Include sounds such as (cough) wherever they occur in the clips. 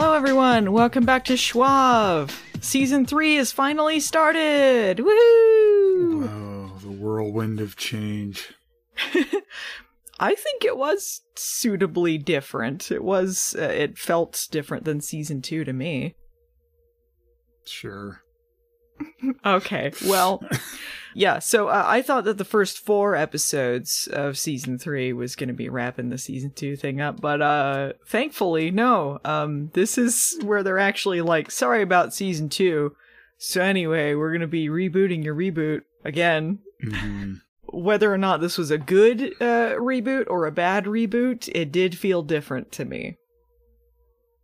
Hello, everyone. Welcome back to Schwab. Season three is finally started. Woohoo! Oh, the whirlwind of change. (laughs) I think it was suitably different. It was. Uh, it felt different than season two to me. Sure. Okay. Well, yeah. So uh, I thought that the first four episodes of season three was going to be wrapping the season two thing up, but uh, thankfully, no. Um, this is where they're actually like, sorry about season two. So anyway, we're going to be rebooting your reboot again. hmm (laughs) Whether or not this was a good uh, reboot or a bad reboot, it did feel different to me.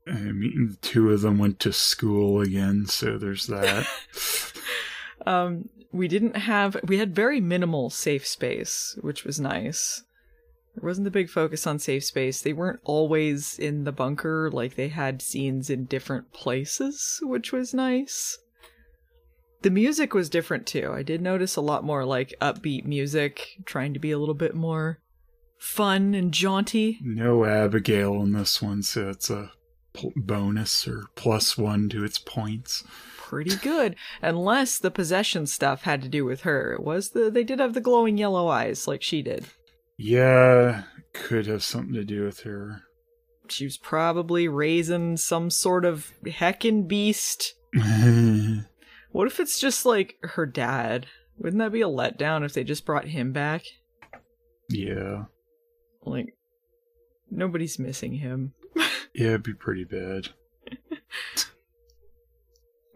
I mean, the two of them went to school again, so there's that. (laughs) Um, we didn't have we had very minimal safe space, which was nice. There wasn't a big focus on safe space. They weren't always in the bunker, like they had scenes in different places, which was nice. The music was different too. I did notice a lot more like upbeat music, trying to be a little bit more fun and jaunty. no Abigael in this one, so it's a pl- bonus or plus one to its points. Pretty good, unless the possession stuff had to do with her. It was the they did have the glowing yellow eyes like she did. Yeah, could have something to do with her. she was probably raising some sort of heckin' beast. (laughs) What if it's just like her dad? Wouldn't that be a letdown if they just brought him back? yeah, Like, nobody's missing him. Yeah, it'd be pretty bad. (laughs)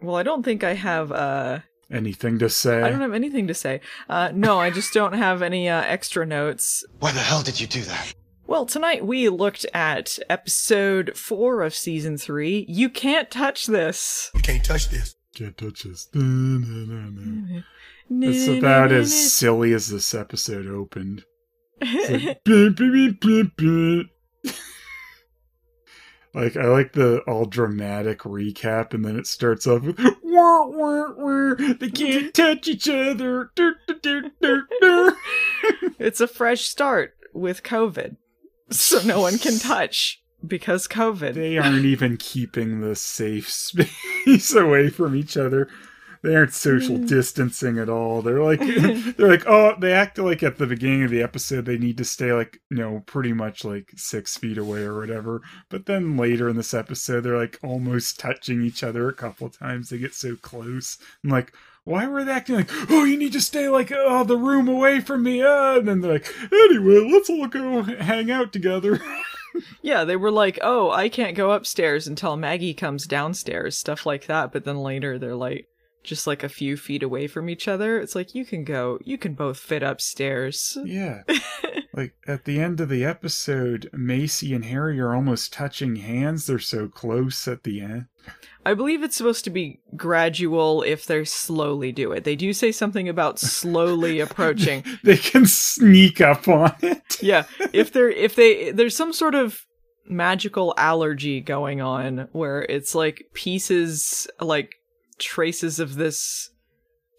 Well, I don't think I have, uh, Anything to say? I don't have anything to say. Uh, no, I just don't have any, uh, extra notes. Why the hell did you do that? Well, tonight we looked at episode four of season three. You can't touch this. You can't touch this. Can't touch this. It's (laughs) about as silly as this episode opened. It's like, (laughs) like I like the all dramatic recap, and then it starts off with wah, wah, wah, they can't (laughs) touch each other. Dur, dur, dur. It's a fresh start with COVID. So no one can (laughs) touch because COVID. They aren't even keeping the safe (laughs) space away from each other. They aren't social distancing at all. They're like (laughs) (laughs) they're like oh they act like at the beginning of the episode they need to stay like you know pretty much like six feet away or whatever. But then later in this episode they're like almost touching each other a couple times. They get so close. I'm like why were they acting like, oh, you need to stay like, oh, the room away from me? Uh, and then they're like, anyway, let's all go hang out together. (laughs) Yeah, they were like, oh, I can't go upstairs until Maggie comes downstairs, stuff like that. But then later they're like, just like a few feet away from each other. It's like, you can go, you can both fit upstairs. Yeah. (laughs) like at the end of the episode, Macy and Harry are almost touching hands. They're so close at the end. I believe it's supposed to be gradual if they slowly do it. They do say something about slowly (laughs) approaching. They can sneak up on it. (laughs) yeah, if they're if they there's some sort of magical allergy going on where it's like pieces like traces of this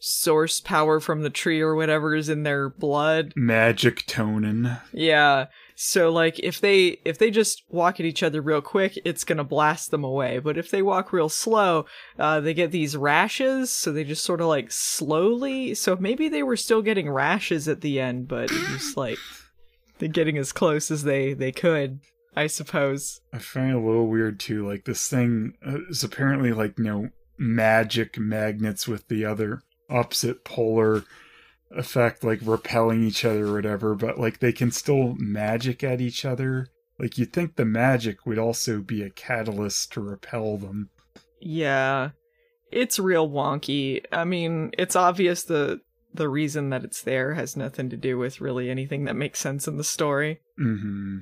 source power from the tree or whatever is in their blood. Magic tonin. Yeah. So like if they if they just walk at each other real quick, it's gonna blast them away. But if they walk real slow, uh, they get these rashes. So they just sort of like slowly. So maybe they were still getting rashes at the end, but just (clears throat) like they're getting as close as they they could, I suppose. I find it a little weird too. Like this thing uh, is apparently like you know magic magnets with the other opposite polar effect, like repelling each other or whatever. But like they can still magic at each other. Like you'd think the magic would also be a catalyst to repel them. Yeah, it's real wonky. I mean, it's obvious the the reason that it's there has nothing to do with really anything that makes sense in the story. hmm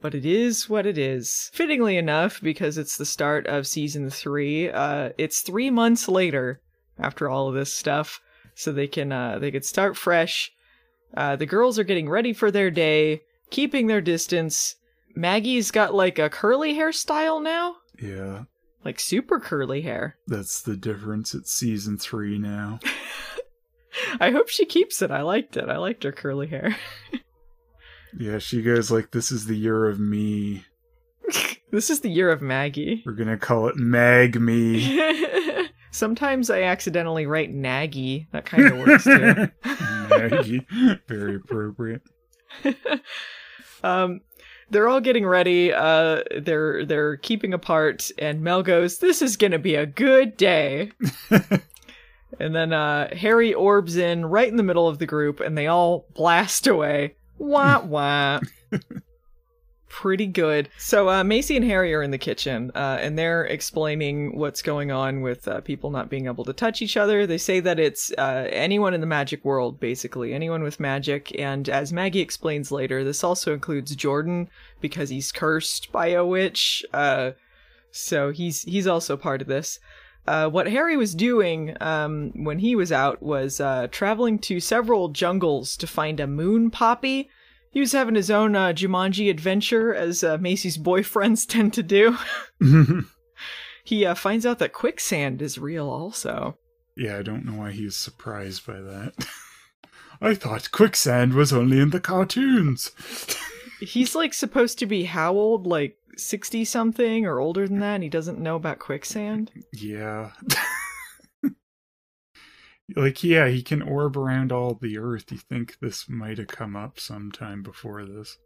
But it is what it is. Fittingly enough, because it's the start of season three, uh, it's three months later after all of this stuff, so they can uh, they could start fresh. Uh, the girls are getting ready for their day, keeping their distance. Maggie's got like a curly hairstyle now, Yeah. like super curly hair. That's the difference. It's season three now. (laughs) I hope she keeps it. I liked it. I liked her curly hair. (laughs) Yeah, she goes like, "This is the year of me." (laughs) this is the year of Maggie. We're gonna call it Mag Me. (laughs) Sometimes I accidentally write Naggy. That kind of works too. (laughs) Maggie. Very appropriate. um, they're all getting ready. Uh, they're they're keeping apart, and Mel goes, "This is gonna be a good day." and then uh, Harry orbs in right in the middle of the group, and they all blast away. Wah (laughs) wah. Pretty good. So uh, Macy and Harry are in the kitchen, uh, and they're explaining what's going on with uh, people not being able to touch each other. They say that it's uh, anyone in the magic world, basically anyone with magic. And as Maggie explains later, this also includes Jordan because he's cursed by a witch. Uh, so he's he's also part of this. Uh, what Harry was doing um, when he was out was uh, traveling to several jungles to find a moon poppy. He was having his own uh, Jumanji adventure, as uh, Macy's boyfriends (laughs) tend to do. (laughs) he uh, finds out that quicksand is real, also. yeah, I don't know why he was surprised by that. (laughs) I thought quicksand was only in the cartoons. He's like supposed to be how old? Like 60 something or older than that, and he doesn't know about quicksand? Yeah. (laughs) like, yeah, he can orb around all the earth. You think this might have come up sometime before this?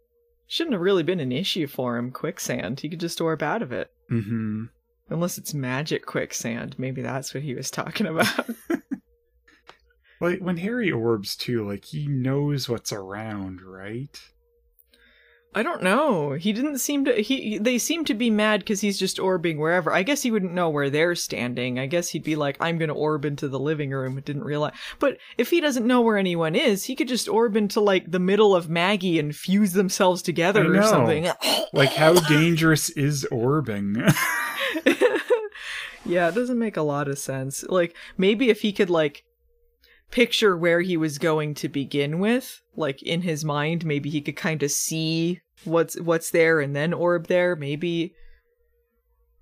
Shouldn't have really been an issue for him, quicksand. He could just orb out of it. Mm-hmm. Unless it's magic quicksand. Maybe that's what he was talking about. (laughs) Like when Harry orbs too, like he knows what's around, right? I don't know. He didn't seem to. He they seem to be mad because he's just orbing wherever. I guess he wouldn't know where they're standing. I guess he'd be like, "I'm gonna orb into the living room." Didn't realize. But if he doesn't know where anyone is, he could just orb into like the middle of Maggie and fuse themselves together or something. (laughs) Like how dangerous is orbing? (laughs) (laughs) yeah, it doesn't make a lot of sense. Like maybe if he could like picture where he was going to begin with, like in his mind, maybe he could kind of see what's what's there and then orb there. Maybe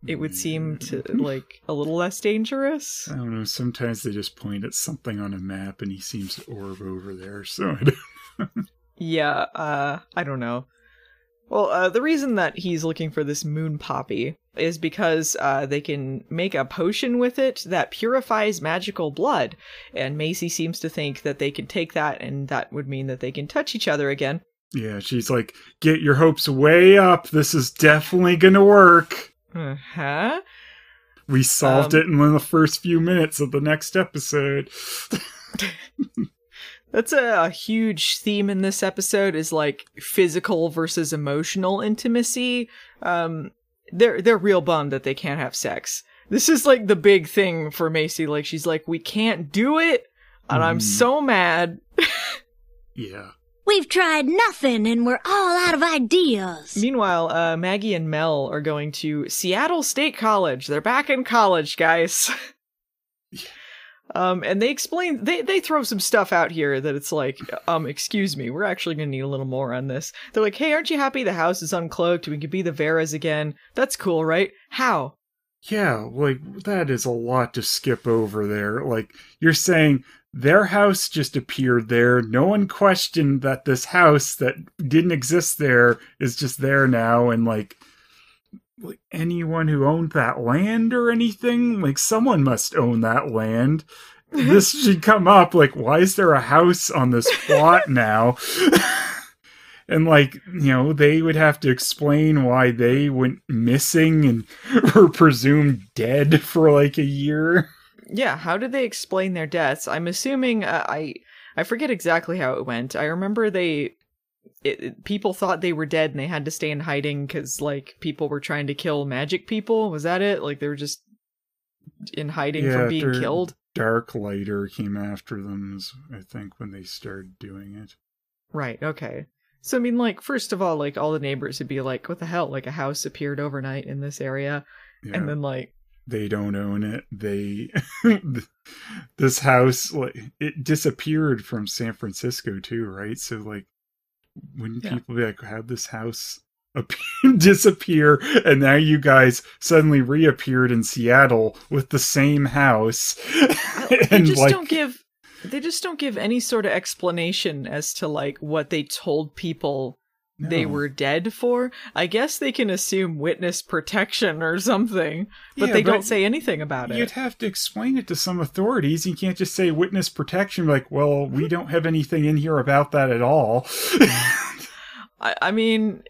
it would seem to (laughs) like a little less dangerous. I don't know. Sometimes they just point at something on a map and he seems to orb over there. So I (laughs) don't- Yeah, uh, I don't know. Well, uh, the reason that he's looking for this moon poppy is because uh, they can make a potion with it that purifies magical blood. And Macy seems to think that they can take that, and that would mean that they can touch each other again. yeah, she's like, "Get your hopes way up. This is definitely gonna work." Uh huh. We solved Um, it in one of the first few minutes of the next episode. (laughs) That's a, a huge theme in this episode is like physical versus emotional intimacy. Um, they're they're real bummed that they can't have sex. This is like the big thing for Macy. Like she's like, we can't do it, and I'm Mhm. so mad. yeah. We've tried nothing and we're all out of ideas. Meanwhile, uh, Maggie and Mel are going to Seattle State College. They're back in college, guys. (laughs) Um, and they explain they they throw some stuff out here that it's like, um, excuse me, we're actually gonna need a little more on this. They're like, hey, aren't you happy the house is uncloaked? We can be the Veras again. That's cool, right? How? Yeah, like that is a lot to skip over there. Like you're saying their house just appeared there. No one questioned that this house that didn't exist there is just there now and like like anyone who owned that land or anything, like someone must own that land. (laughs) This should come up like why is there a house on this plot (laughs) now? (laughs) and like you know they would have to explain why they went missing and were presumed dead for like a year Yeah, how did they explain their deaths? I'm assuming uh, I I forget exactly how it went. I remember they it, it- people thought they were dead and they had to stay in hiding cuz like people were trying to kill magic people. Was that it? Like they were just in hiding Yeah, from being killed? dark lighter came after them i think when they started doing it Right, okay. So I mean like first of all like all the neighbors would be like what the hell? Like a house appeared overnight in this area yeah, and then like they don't own it they (laughs) this house like it disappeared from san francisco too right so like wouldn't Yeah. people be like how'd this house (laughs) appear, disappear and now you guys suddenly reappeared in seattle with the same house (laughs) they just like don't give they just don't give any sort of explanation as to like what they told people they were dead for. I guess they can assume witness protection or something, but Yeah, they but don't say anything about it. You'd have to explain it to some authorities. You can't just say witness protection. Like, well, we don't have anything in here about that at all. (laughs) I, I mean,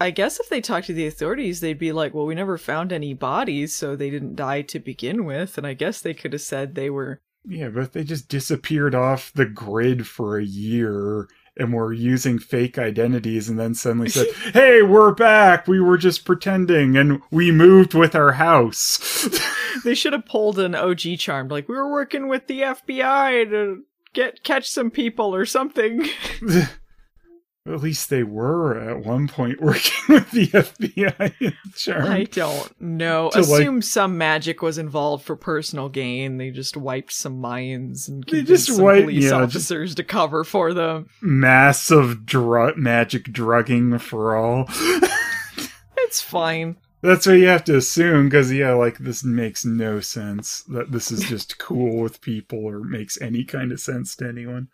I guess if they talked to the authorities, they'd be like, well, we never found any bodies, so they didn't die to begin with. And I guess they could have said they were. yeah, but they just disappeared off the grid for a year and we were using fake identities and then suddenly said, (laughs) hey, we're back. We were just pretending and we moved with our house. (laughs) They should have pulled an OG charm, like we were working with the FBI to get catch some people or something. (laughs) At least they were at one point (laughs) working with the FBI and Charm. I don't know. To, like- Assume some magic was involved for personal gain. They just wiped some minds and They just some wipe- police yeah, officers to cover for them. Massive dru- magic drugging for all. (laughs) It's fine. That's what you have to assume, because yeah, like this makes no sense that this is just cool with people or makes any kind of sense to anyone.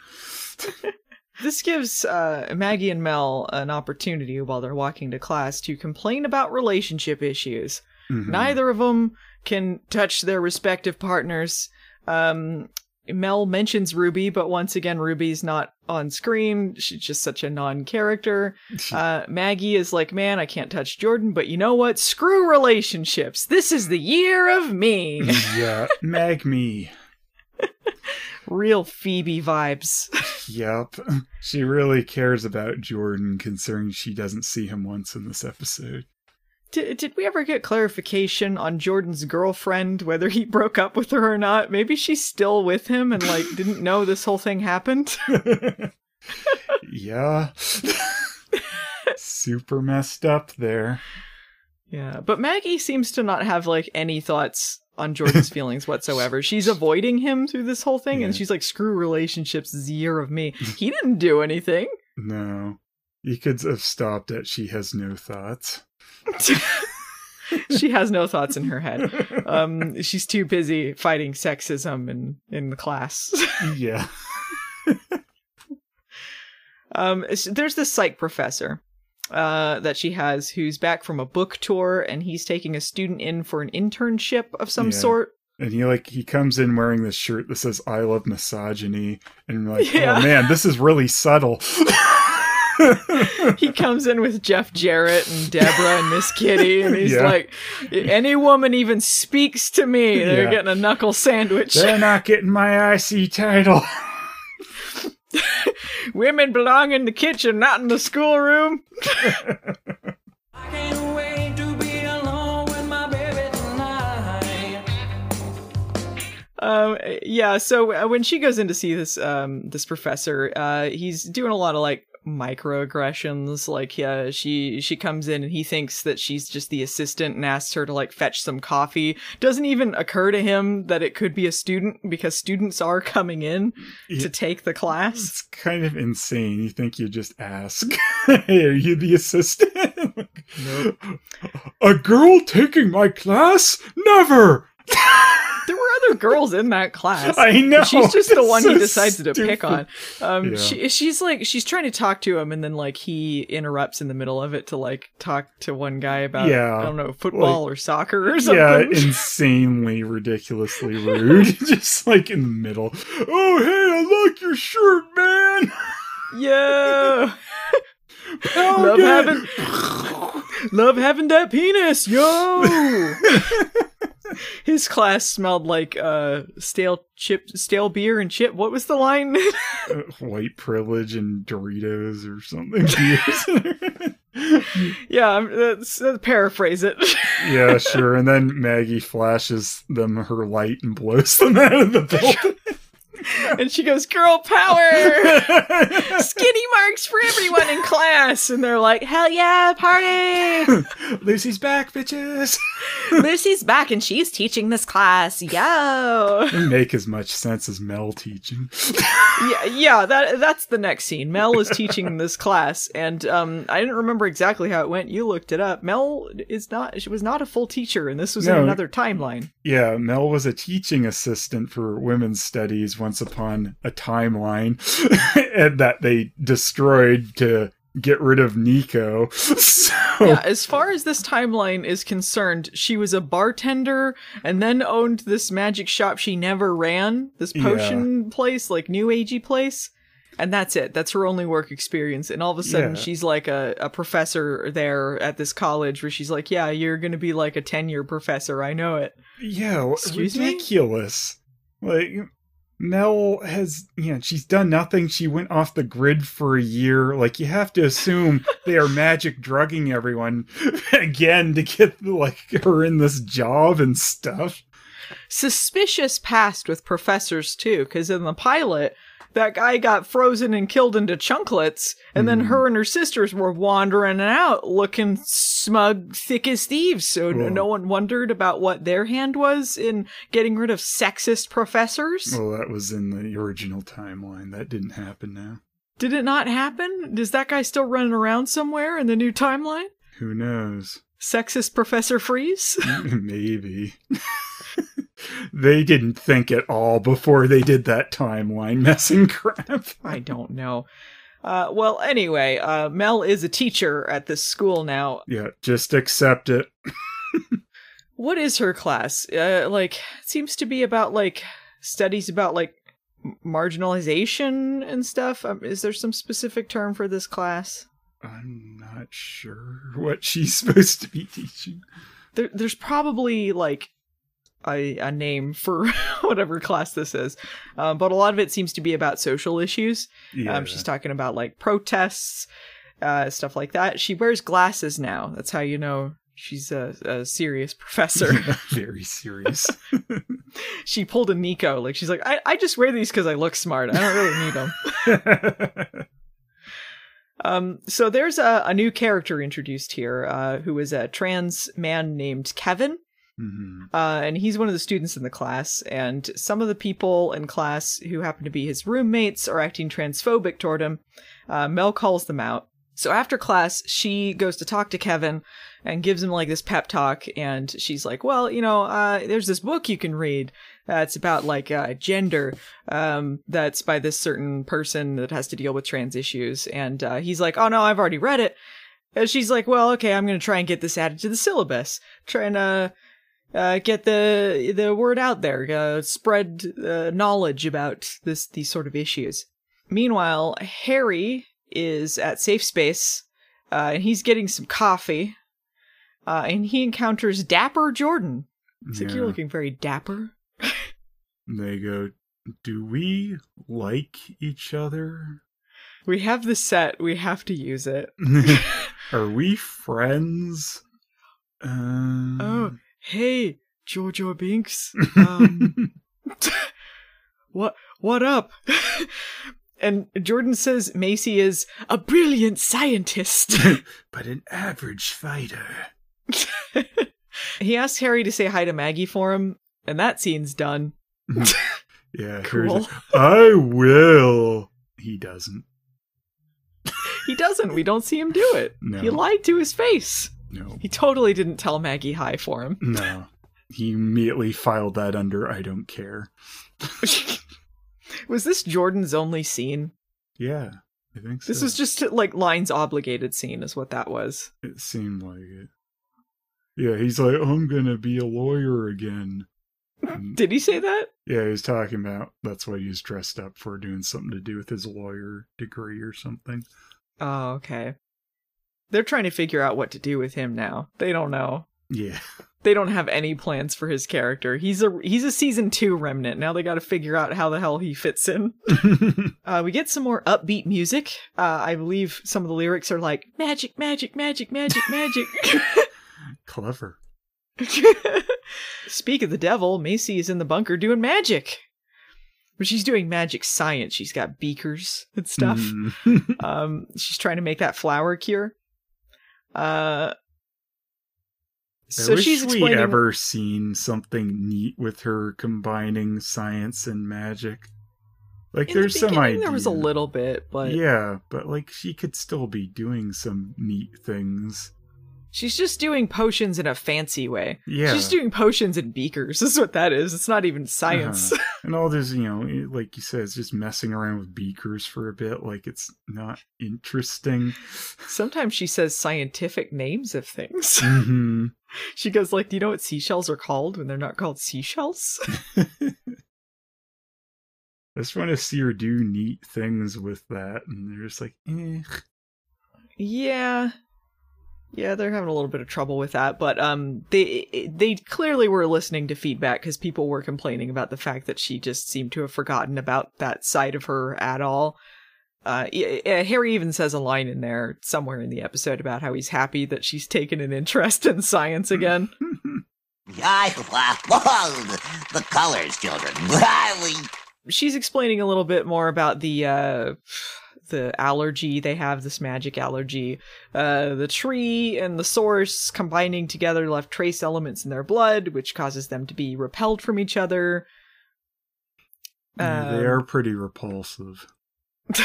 (laughs) This gives uh, Maggie and Mel an opportunity while they're walking to class to complain about relationship issues. Mhm. Neither of them can touch their respective partners. Um, Mel mentions Ruby, but once again, Ruby's not on screen. She's just such a non character. (laughs) Uh, Maggie is like, man, I can't touch Jordan, but you know what? Screw relationships. This is the year of me. yeah, mag me. (laughs) Real Phoebe vibes. (laughs) Yep, (laughs) she really cares about Jordan, considering she doesn't see him once in this episode. Did, did we ever get clarification on Jordan's girlfriend, whether he broke up with her or not? Maybe she's still with him and, like, (laughs) didn't know this whole thing happened? (laughs) yeah, super messed up there. Yeah, but Maggie seems to not have like any thoughts on Jordan's (laughs) feelings whatsoever. She's avoiding him through this whole thing, and she's like, "Screw relationships, this is the year of me." (laughs) He didn't do anything. No, you could have stopped at she has no thoughts. (laughs) she has no thoughts in her head. Um, she's too busy fighting sexism in in the class. yeah. um, there's this psych professor. Uh, that she has who's back from a book tour and he's taking a student in for an internship of some Yeah. sort. And he like he comes in wearing this shirt that says "I love misogyny," and like, Yeah. oh man, this is really subtle. (laughs) he comes in with Jeff Jarrett and Deborah and Miss Kitty, and he's Yeah. like, "Any woman even speaks to me, they're Yeah. getting a knuckle sandwich. They're not getting my IC title. (laughs) (laughs) Women belong in the kitchen, not in the schoolroom." (laughs) Can't wait to be alone with my baby. Um, yeah. So uh, when she goes in to see this um this professor, uh, he's doing a lot of like microaggressions. Like, yeah, she she comes in and he thinks that she's just the assistant and asks her to like fetch some coffee. Doesn't even occur to him that it could be a student because students are coming in Yeah. to take the class. It's kind of insane. You think you just ask, "Hey, (laughs) are you the assistant?" (laughs) A girl taking my class? Never. There were other girls in that class. I know. She's just the one so he decides to pick on. Um, Yeah. she, she's like, she's trying to talk to him, and then like he interrupts in the middle of it to like talk to one guy about, Yeah. I don't know, football or soccer or something. Yeah, (laughs) insanely, ridiculously rude. (laughs) just like in the middle. Oh, hey, I like your shirt, man. yeah. (laughs) Love having, love having that penis, yo. (laughs) His class smelled like uh stale chip, stale beer and chip. What was the line? (laughs) Uh, white privilege and Doritos or something. (laughs) Yeah, I'm- that's, uh, paraphrase it. yeah, sure. And then Maggie flashes them her light and blows them out of the building. (laughs) and she goes, "Girl power." (laughs) skinny marks for everyone in class. And they're like hell yeah party. (laughs) Lucy's back, bitches. lucy's back and she's teaching this class. Yo. Didn't make as much sense as Mel teaching. yeah yeah that that's the next scene. Mel is teaching this class. And um i didn't remember exactly how it went. You looked it up. Mel is not she was not a full teacher and this was in another timeline. Yeah, Mel was a teaching assistant for women's studies once upon a timeline (laughs) and that they destroyed to get rid of Niko. (laughs) so Yeah, as far as this timeline is concerned, she was a bartender and then owned this magic shop she never ran, this Yeah. potion place, like new agey place. And that's it. That's her only work experience. And all of a sudden, Yeah. she's like a, a professor there at this college where she's like, Yeah, you're going to be like a 10 year professor. I know it. yeah, Excuse me? ridiculous. Like Mel has, you know, she's done nothing. She went off the grid for a year. Like you have to assume they are magic drugging everyone (laughs) again to get like her in this job and stuff. Suspicious past with professors, too, because in the pilot, that guy got frozen and killed into chunklets, and then Mhm. her and her sisters were wandering out looking smug, thick as thieves. So Well- no one wondered about what their hand was in getting rid of sexist professors. Well, that was in the original timeline. That didn't happen now. Did it not happen? Is that guy still running around somewhere in the new timeline? Who knows? Sexist Professor Freeze? (laughs) Maybe. (laughs) they didn't think at all before they did that timeline messing crap. (laughs) I don't know. Uh, well, anyway, uh, Mel is a teacher at this school now. Yeah, just accept it. What is her class? Uh, like, it seems to be about like studies about like marginalization and stuff. Um, is there some specific term for this class? I'm not sure what she's (laughs) supposed to be teaching. There, there's probably like a, a name for (laughs) whatever class this is, um, but a lot of it seems to be about social issues. Yeah. Um, she's talking about like protests, uh, stuff like that. She wears glasses now. That's how you know she's a, a serious (laughs) professor. (laughs) very serious. she pulled a Niko. Like she's like, I, I just wear these because I look smart. I don't really need them. Um, so there's a, a new character introduced here, uh, who is a trans man named Kevin. Mhm. Uh, and he's one of the students in the class, and some of the people in class who happen to be his roommates are acting transphobic toward him. Uh, Mel calls them out. So after class, she goes to talk to Kevin and gives him like this pep talk, and she's like, "Well, you know, uh, there's this book you can read. It's about like uh, gender. Um, that's by this certain person that has to deal with trans issues." And uh, he's like, "Oh no, I've already read it." And she's like, "Well, okay, I'm gonna try and get this added to the syllabus. Trying to uh, get the the word out there, uh, spread uh, knowledge about this these sort of issues." Meanwhile, Harry is at Safe Space, uh, and he's getting some coffee, uh, and he encounters Dapper Jordan. He's like, "You're looking very dapper." (laughs) They go, Do we like each other? We have the set. We have to use it. (laughs) (laughs) Are we friends? Um, Oh, hey, Jojo Binks. Um, (laughs) what what up? (laughs) and Jordan says Macy is a brilliant scientist. (laughs) but an average fighter. he asks Harry to say hi to Maggie for him, and that scene's done. Yeah, Cool. like, I will. He doesn't. He doesn't. We don't see him do it. No. He lied to his face. No, He totally didn't tell Maggie hi for him. no. He immediately filed that under I don't care. (laughs) Was this Jordan's only scene? Yeah, I think so. This was just like Line's obligated scene, is what that was. It seemed like it. Yeah, he's like, I'm gonna be a lawyer again. And- (laughs) mm. Did he say that? yeah, he was talking about that's why he was dressed up for, doing something to do with his lawyer degree or something. Oh, okay. They're trying to figure out what to do with him now. They don't know. Yeah. They don't have any plans for his character. He's a he's a season two remnant. Now they got to figure out how the hell he fits in. (laughs) Uh, we get some more upbeat music. Uh, I believe some of the lyrics are like magic, magic, magic, magic, magic. (laughs) Clever. (laughs) Speak of the devil, Macy is in the bunker doing magic. But she's doing magic science. She's got beakers and stuff. Mm. Um, she's trying to make that flower cure. Uh, I so wish she's we explaining. ever seen something neat with her combining science and magic. Like in the there's some beginning, idea. There was a little bit, but Yeah, but like she could still be doing some neat things. she's just doing potions in a fancy way. Yeah. She's doing potions in beakers. This (laughs) is what that is. It's not even science. Uh-huh. (laughs) And all this, you know, it- like you said, it's just messing around with beakers for a bit. Like it's not interesting. Sometimes she says scientific names of things. (laughs) hmm she goes like, "Do you know what seashells are called when they're not called seashells?" I just want to see her do neat things with that, and they're just like, eh. yeah. Yeah, they're having a little bit of trouble with that, but um they they clearly were listening to feedback cuz people were complaining about the fact that she just seemed to have forgotten about that side of her at all. Uh, y- y- Harry even says a line in there somewhere in the episode about how he's happy that she's taken an interest in science again. (laughs) I love the colors, children. (laughs) She's explaining a little bit more about the uh the allergy they have this magic allergy. Uh the tree and the source combining together left trace elements in their blood which causes them to be repelled from each other. Yeah, they Um, are pretty repulsive. (laughs)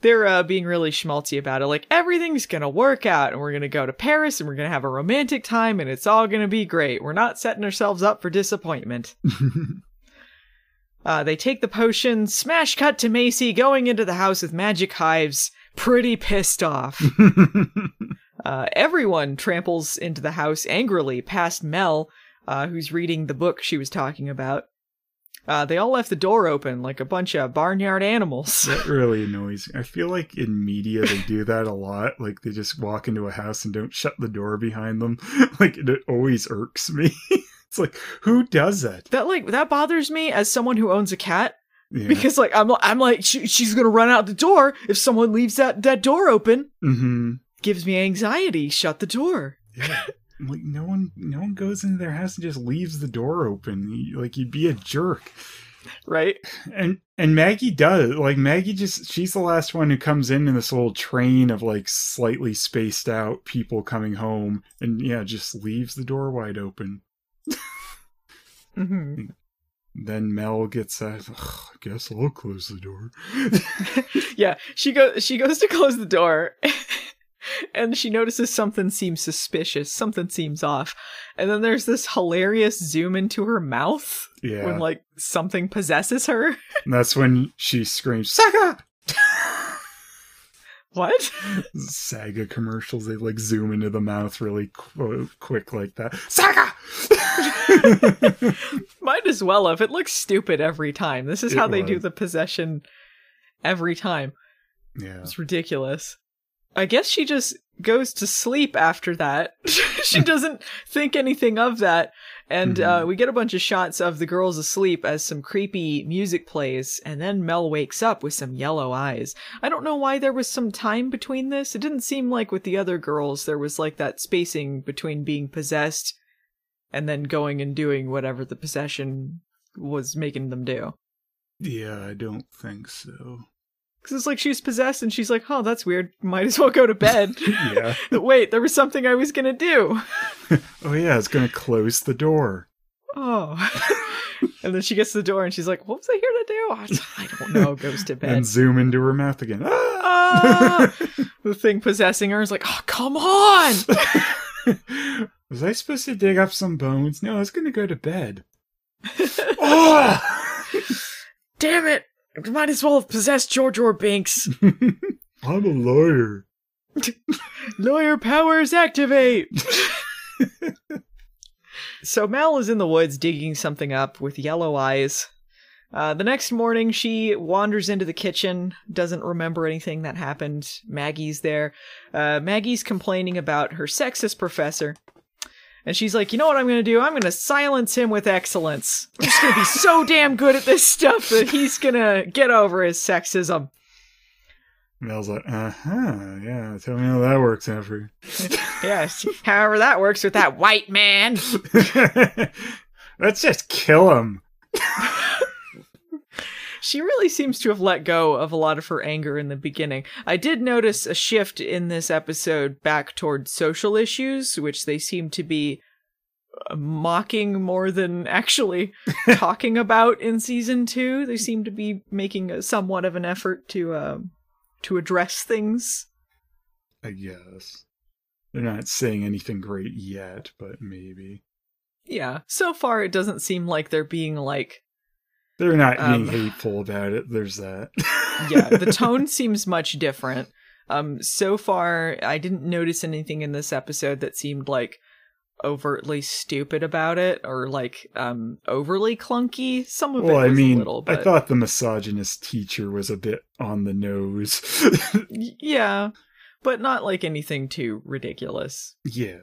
they're uh, being really schmaltzy about it. Like everything's gonna work out and we're gonna go to paris and we're gonna have a romantic time and it's all gonna be great. We're not setting ourselves up for disappointment (laughs) Uh, they take the potion, smash cut to Macy going into the house with magic hives, pretty pissed off. (laughs) uh, everyone tramples into the house angrily past Mel, uh, who's reading the book she was talking about. Uh, they all left the door open like a bunch of barnyard animals. that (laughs) really annoys me. I feel like in media they do that a lot. Like they just walk into a house and don't shut the door behind them. (laughs) Like it always irks me. It's like who does that? that like that bothers me as someone who owns a cat Yeah. because like I'm I'm like she, she's gonna run out the door if someone leaves that that door open. Mm-hmm. Gives me anxiety. Shut the door. Yeah. Like no one, no one goes into their house and just leaves the door open. Like you'd be a jerk. Right? And and Maggie does. Like Maggie just she's the last one who comes in in this little train of like slightly spaced out people coming home, and yeah, just leaves the door wide open. Hmm Then Mel gets out. I guess I'll close the door. (laughs) Yeah, she goes she goes to close the door (laughs) and she notices something seems suspicious, something seems off. And then there's this hilarious zoom into her mouth Yeah, when like something possesses her. and (laughs) that's when she screams, "Saga!" What? (laughs) Saga commercials. They like zoom into the mouth really qu- quick like that. Saga. (laughs) Might as well have. It looks stupid every time. This is It how they do the possession every time. yeah. It's ridiculous. I guess she just goes to sleep after that. (laughs) she doesn't think anything of that. And uh, we get a bunch of shots of the girls asleep as some creepy music plays, and then Mel wakes up with some yellow eyes. I don't know why there was some time between this. It didn't seem like with the other girls there was like that spacing between being possessed and then going and doing whatever the possession was making them do. Yeah, I don't think so. Because it's like she's possessed and she's like, oh, that's weird. Might as well go to bed. Yeah. (laughs) (laughs) Wait, there was something I was gonna do. (laughs) Oh yeah, it's gonna close the door. Oh. and then she gets to the door and she's like, what was I here to do? I don't know. Goes to bed. And zoom into her mouth again. Ah! the thing possessing her is like, oh, come on. Was I supposed to dig up some bones? No, I was gonna go to bed. oh! Damn it. Might as well have possessed George or Binks. (laughs) I'm a lawyer. (laughs) Lawyer powers activate. (laughs) so Mel is in the woods digging something up with yellow eyes. Uh, the next morning, she wanders into the kitchen, doesn't remember anything that happened. Maggie's there. Uh, Maggie's complaining about her sexist professor. And she's like, you know what I'm going to do? I'm going to silence him with excellence. I'm just going to be so (laughs) damn good at this stuff that he's going to get over his sexism. Mel's like, uh huh, yeah. Tell me how that works, Effie. (laughs) Yes. However, that works with that white man. (laughs) Let's just kill him. She really seems to have let go of a lot of her anger in the beginning. I did notice a shift in this episode back toward social issues, which they seem to be uh, mocking more than (laughs) actually (laughs) talking about in season two. They seem to be making a, somewhat of an effort to um, to address things. I guess. They're not saying anything great yet, but maybe. Yeah. So far, it doesn't seem like they're being like, They're not Um, being hateful about it. There's that. (laughs) yeah, the (laughs) tone seems much different. Um, so far, I didn't notice anything in this episode that seemed like overtly stupid about it or like um overly clunky. Some of well, it I was mean, a little, but I thought the misogynist teacher was a bit on the nose. (laughs) Yeah, but not like anything too ridiculous. yeah.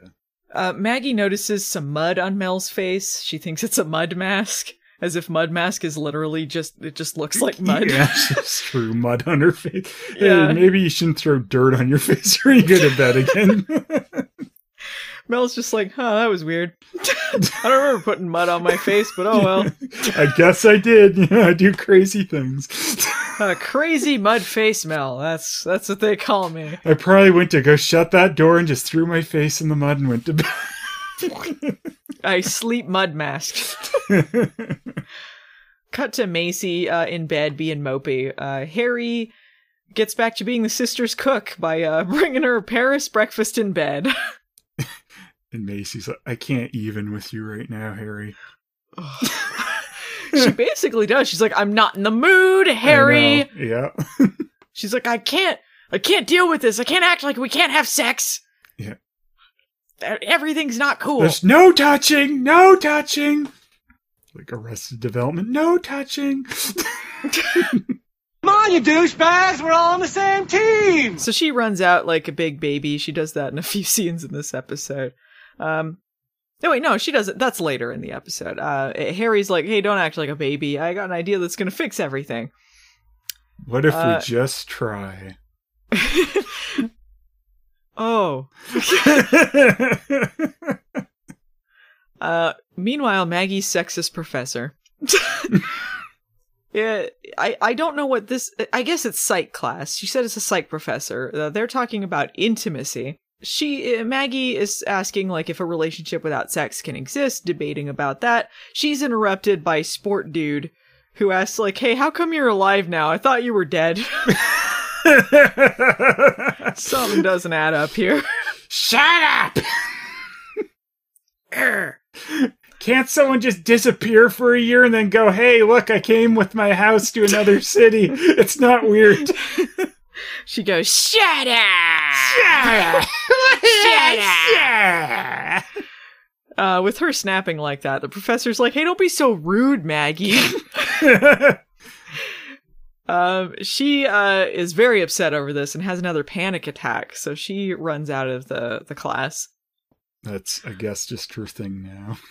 Uh, Maggie notices some mud on Mel's face. She thinks it's a mud mask, as if mud mask is literally just it just looks like (laughs) mud. Yeah, just threw mud on her face. Yeah. Hey, maybe you shouldn't throw dirt on your (laughs) face when you go to bed again. (laughs) Mel's just like, huh, that was weird. I don't remember putting mud on my face, but oh well. I guess I did. Yeah, I do crazy things. Uh, crazy mud face Mel. That's that's what they call me. I probably went to go shut that door and just threw my face in the mud and went to bed. (laughs) I sleep mud masked. (laughs) Cut to Macy uh, in bed being mopey. Uh, Harry gets back to being the sister's cook by uh, (laughs) bringing her Paris breakfast in bed. and Macy's like, I can't even with you right now, Harry. she basically does. She's like, I'm not in the mood, Harry. Yeah. She's like, I can't, I can't deal with this. I can't act like we can't have sex. Yeah. Everything's not cool. There's no touching, no touching. Like Arrested Development, no touching. Come on, you douchebags! We're all on the same team! So she runs out like a big baby. She does that in a (laughs) few scenes in this episode. Um, no, wait, no, she doesn't. That's later in the episode. Uh, Harry's like, hey, don't act like a baby. I got an idea that's going to fix everything. What if Uh, we just try? (laughs) oh. (laughs) Uh, meanwhile, Maggie's sexist professor. (laughs) yeah, I, I don't know what this. I guess it's psych class. She said it's a psych professor. Uh, they're talking about intimacy. She uh, Maggie is asking like if a relationship without sex can exist, debating about that. She's interrupted by sport dude who asks like, "Hey, how come you're alive now? I thought you were dead." (laughs) Something doesn't add up here. Shut up! (laughs) Can't someone just disappear for a year and then go, hey, look, I came with my house to another city? It's not weird. (laughs) She goes, "Shut up!" Yeah. Uh, with her snapping like that, the professor's like, "Hey, don't be so rude, Maggie." (laughs) um, she uh, is very upset over this and has another panic attack, so she runs out of the the class. That's, I guess, just her thing now. (laughs)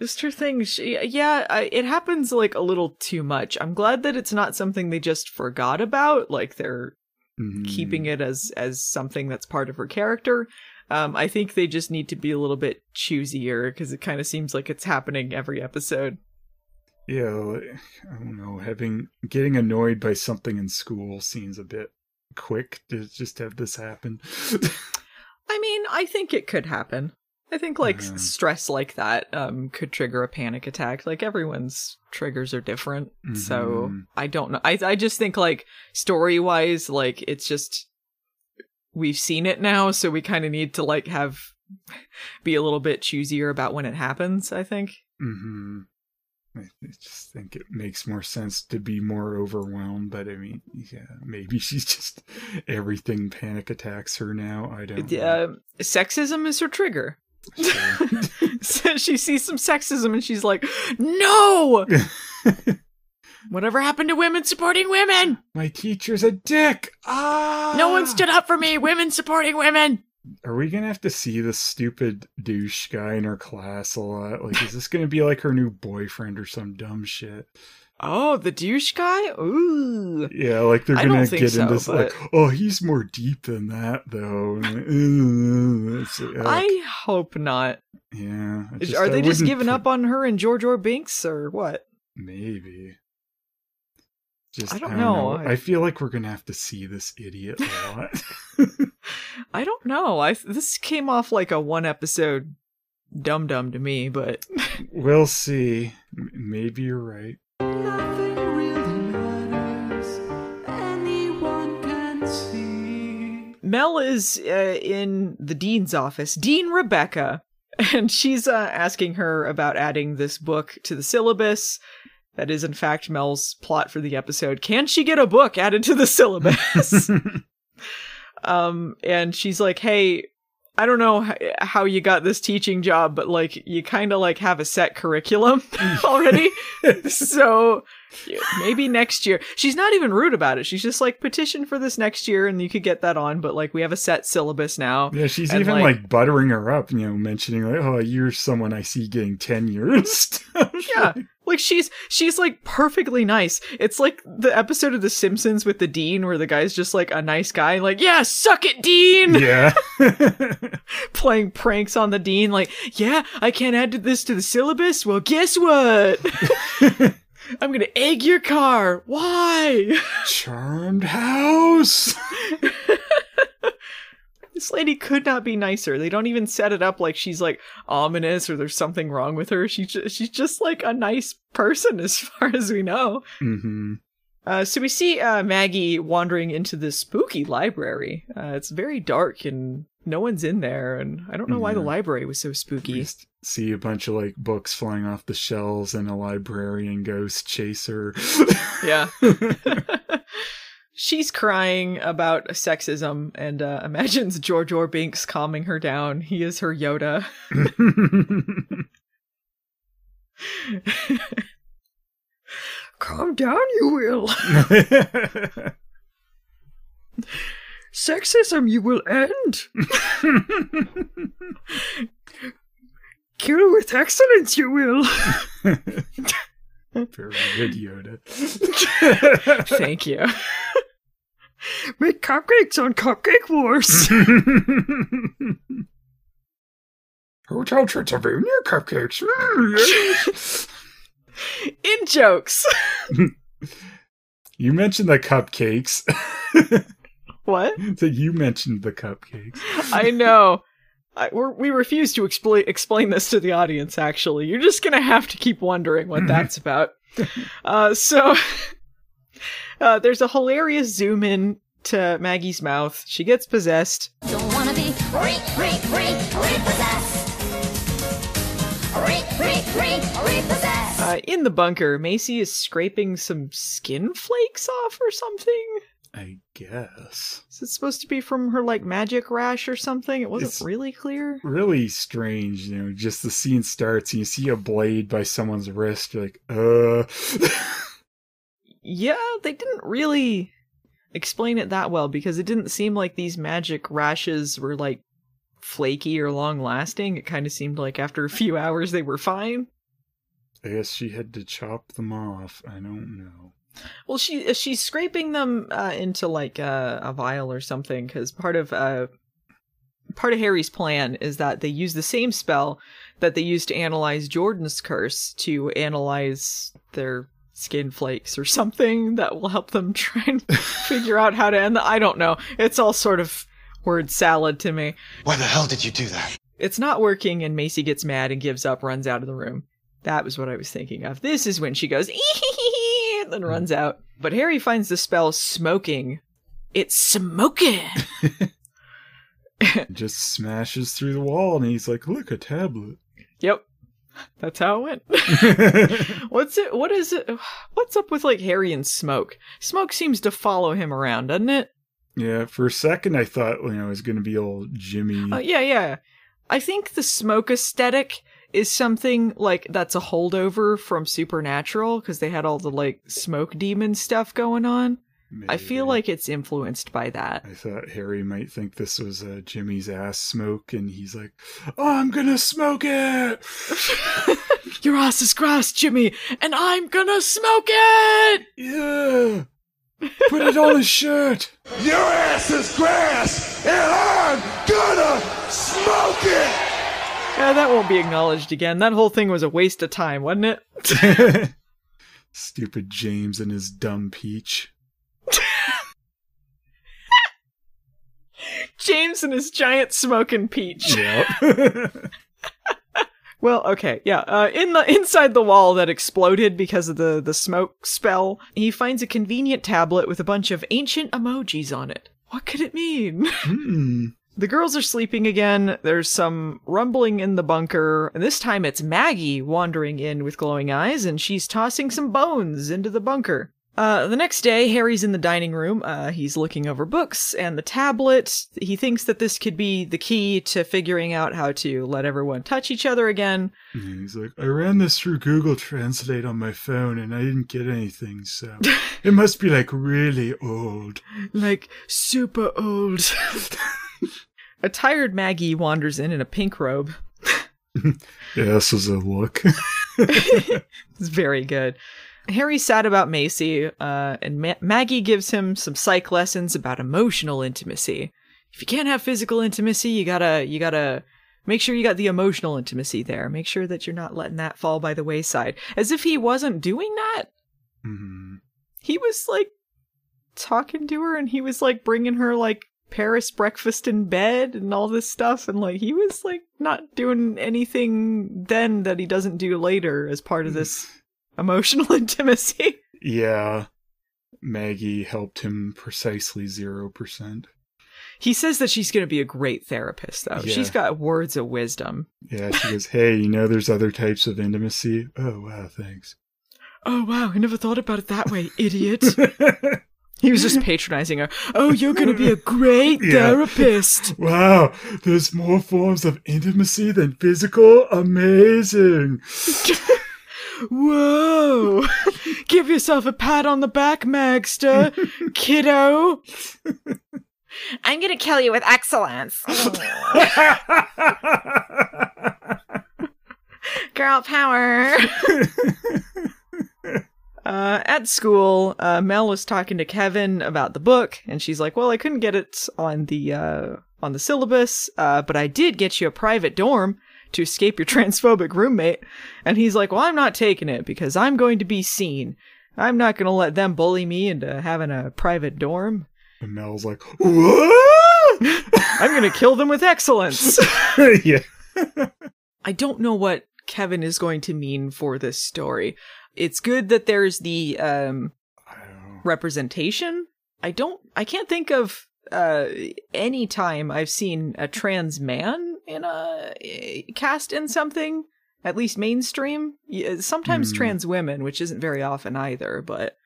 Just her thing. She, yeah, I, it happens like a little too much. I'm glad that it's not something they just forgot about. Like they're Mhm. keeping it as as something that's part of her character. Um, I think they just need to be a little bit choosier because it kind of seems like it's happening every episode. Yeah, like, I don't know. Having getting annoyed by something in school seems a bit quick to just have this happen. I mean, I think it could happen. I think like Mhm. stress like that um could trigger a panic attack. Like everyone's triggers are different. So Mhm. I don't know. I I just think like story-wise like it's just we've seen it now, so we kind of need to like have be a little bit choosier about when it happens, I think. hmm I just think it makes more sense to be more overwhelmed, but I mean, yeah, maybe (laughs) she's just everything panic attacks her now. I don't. know. Uh, sexism is her trigger. So- (laughs) so she sees some sexism and she's like, "No! (laughs) Whatever happened to women supporting women? My teacher's a dick. Ah, No one stood up for me. Women supporting women." Are we gonna have to see this stupid douche guy in her class a lot? Like, is this gonna be like her new boyfriend or some dumb shit? Oh, the douche guy? Ooh. Yeah, like they're gonna get so, into this, like, oh, he's more deep than that, though. Like, uh, like, I hope not. yeah. Just- Are I they just giving put- up on her and George or Binks or what? Maybe. Just I don't know. I- I feel like we're gonna have to see this idiot a lot. (laughs) (laughs) I don't know. I this came off like a one episode dum dum to me, but we'll see. M- Maybe you're right. Really matters. Anyone can see. Mel is uh, in the dean's office. Dean Rebecca. (laughs) and she's uh, asking her about adding this book to the syllabus. That is, in fact, Mel's plot for the episode. Can she get a book added to the syllabus? (laughs) (laughs) um, and she's like, "Hey, I don't know h- how you got this teaching job, but like, you kind of like have a set curriculum (laughs) (laughs) already. so maybe next year." She's not even rude about it. She's just like, "Petition for this next year, and you could get that on." But like, we have a set syllabus now. Yeah, she's And, even like- like, buttering her up, you know, mentioning like, "Oh, you're someone I see getting tenure and (laughs) stuff." Yeah. Like she's she's like perfectly nice. It's like the episode of The Simpsons with the dean where the guy's just like a nice guy, like, yeah, suck it, Dean (laughs) yeah. (laughs) playing pranks on the dean, like, yeah, I can't add this to the syllabus. Well, guess what? (laughs) I'm gonna egg your car. Why? Charmed house. This lady could not be nicer. They don't even set it up like she's like ominous or there's something wrong with her. She ju- she's just like a nice person (laughs) as far as we know. hmm Uh, so we see uh, Maggie wandering into this spooky library. Uh, it's very dark and no one's in there, and I don't know why the library was so We spooky. s- see a bunch of like books flying off the shelves and a librarian ghost chaser. Yeah. (laughs) (laughs) She's crying about sexism and uh, (laughs) imagines George Orbinks calming her down. He is her Yoda. (laughs) Calm down, you will. (laughs) Sexism, you will end. Kill with excellence, you will. Very good Yoda. Thank you. Make cupcakes on Cupcake Wars. (laughs) Hotel Transylvania cupcakes. Mm, yes. (laughs) In jokes. you mentioned the cupcakes. What? (laughs) so you mentioned the cupcakes. I know. I, we're, we refuse to expl- explain this to the audience, actually. You're just going to have to keep wondering what that's about. Uh, so, uh, there's a hilarious zoom in to Maggie's mouth. She gets possessed. Don't wanna be re, re, re, repossessed. Re, re, re, repossessed. Uh, in the bunker, Macy is scraping some skin flakes off or something. I guess. Is it supposed to be from her, like, magic rash or something? It wasn't It's- really clear. Really strange, you know, just the scene starts and you see a blade by someone's wrist, you're like, uh (laughs) Yeah, they didn't really explain it that well because it didn't seem like these magic rashes were like flaky or long lasting. It kind of seemed like after a few hours they were fine. I guess she had to chop them off. I don't know. Well, she she's scraping them uh, into like a, a vial or something because part of uh part of Harry's plan is that they use the same spell that they used to analyze Jordan's curse to analyze their skin flakes or something that will help them (laughs) try and figure out how to end. The, I don't know. It's all sort of word salad to me. Why the hell did you do that? It's not working, and Macy gets mad and gives up, runs out of the room. That was what I was thinking of. This is when she goes, (laughs) and then hmm. runs out. But Harry finds the spell smoking. It's smoking. It (laughs) just smashes through the wall and he's like, look, a tablet. yep, that's how it went. (laughs) What's it? What is it? (sighs) What's up with like Harry and Smoke? Smoke seems to follow him around, doesn't it? yeah, for a second I thought, you know, it was going to be old Jimmy. Uh, yeah, yeah. I think the smoke aesthetic is something like that's a holdover from Supernatural because they had all the like smoke demon stuff going on. I feel like it's influenced by that. I thought Harry might think this was uh, Jimmy's ass smoke, and he's like, oh, I'm gonna smoke it! (laughs) Your ass is grass, Jimmy, and I'm gonna smoke it! Yeah! Put it on his shirt! Your ass is grass, and I'm gonna smoke it! Yeah, that won't be acknowledged again. That whole thing was a waste of time, wasn't it? (laughs) Stupid James and his dumb peach. James and his giant smoking peach. Yep. (laughs) Well, okay, yeah. Uh, in the inside the wall that exploded because of the the smoke spell, he finds a convenient tablet with a bunch of ancient emojis on it. What could it mean? (laughs) Hmm. The girls are sleeping again. There's some rumbling in the bunker. And this time it's Maggie wandering in with glowing eyes, and she's tossing some bones into the bunker. Uh, the next day, Harry's in the dining room. Uh, he's looking over books and the tablet. He thinks that this could be the key to figuring out how to let everyone touch each other again. He's like, I ran this through Google Translate on my phone and I didn't get anything, so (laughs) it must be like really old. Like, super old. (laughs) a tired Maggie wanders in in a pink robe. (laughs) Yeah, this was a look. It's very good. Harry's sad about Macy, uh, and Ma- Maggie gives him some psych lessons about emotional intimacy. If you can't have physical intimacy, you gotta, you gotta make sure you got the emotional intimacy there. Make sure that you're not letting that fall by the wayside. As if he wasn't doing that. Mhm. He was like talking to her and he was like bringing her like Paris breakfast in bed and all this stuff. And like he was like not doing anything then that he doesn't do later as part of this emotional (laughs) intimacy. Yeah. Maggie helped him precisely 0%. He says that she's going to be a great therapist, though. Yeah. She's got words of wisdom. Yeah, she goes, Hey, you know there's other types of intimacy? Oh, wow, thanks. Oh, wow. I never thought about it that way, (laughs) idiot. he was just patronizing her. Oh, you're going to be a great Yeah. therapist. (laughs) Wow, there's more forms of intimacy than physical? Amazing. Whoa. (laughs) Give yourself a pat on the back, Magster, kiddo. I'm to kill you with excellence. (laughs) Girl power. (laughs) Uh, at school, uh, Mel was talking to Kevin about the book, and she's like, "Well, I couldn't get it on the uh, on the syllabus, uh, but I did get you a private dorm to escape your (laughs) transphobic roommate." And he's like, "Well, I'm not taking it because I'm going to be seen. I'm not going to let them bully me into having a private dorm. And Mel's like? (laughs) I'm going to kill them with excellence." (laughs) yeah. I don't know what Kevin is going to mean for this story. It's good that there's the um I representation. I don't I can't think of uh any time I've seen a trans man in a eh, cast in something at least mainstream. Sometimes Hmm. trans women, which isn't very often either, but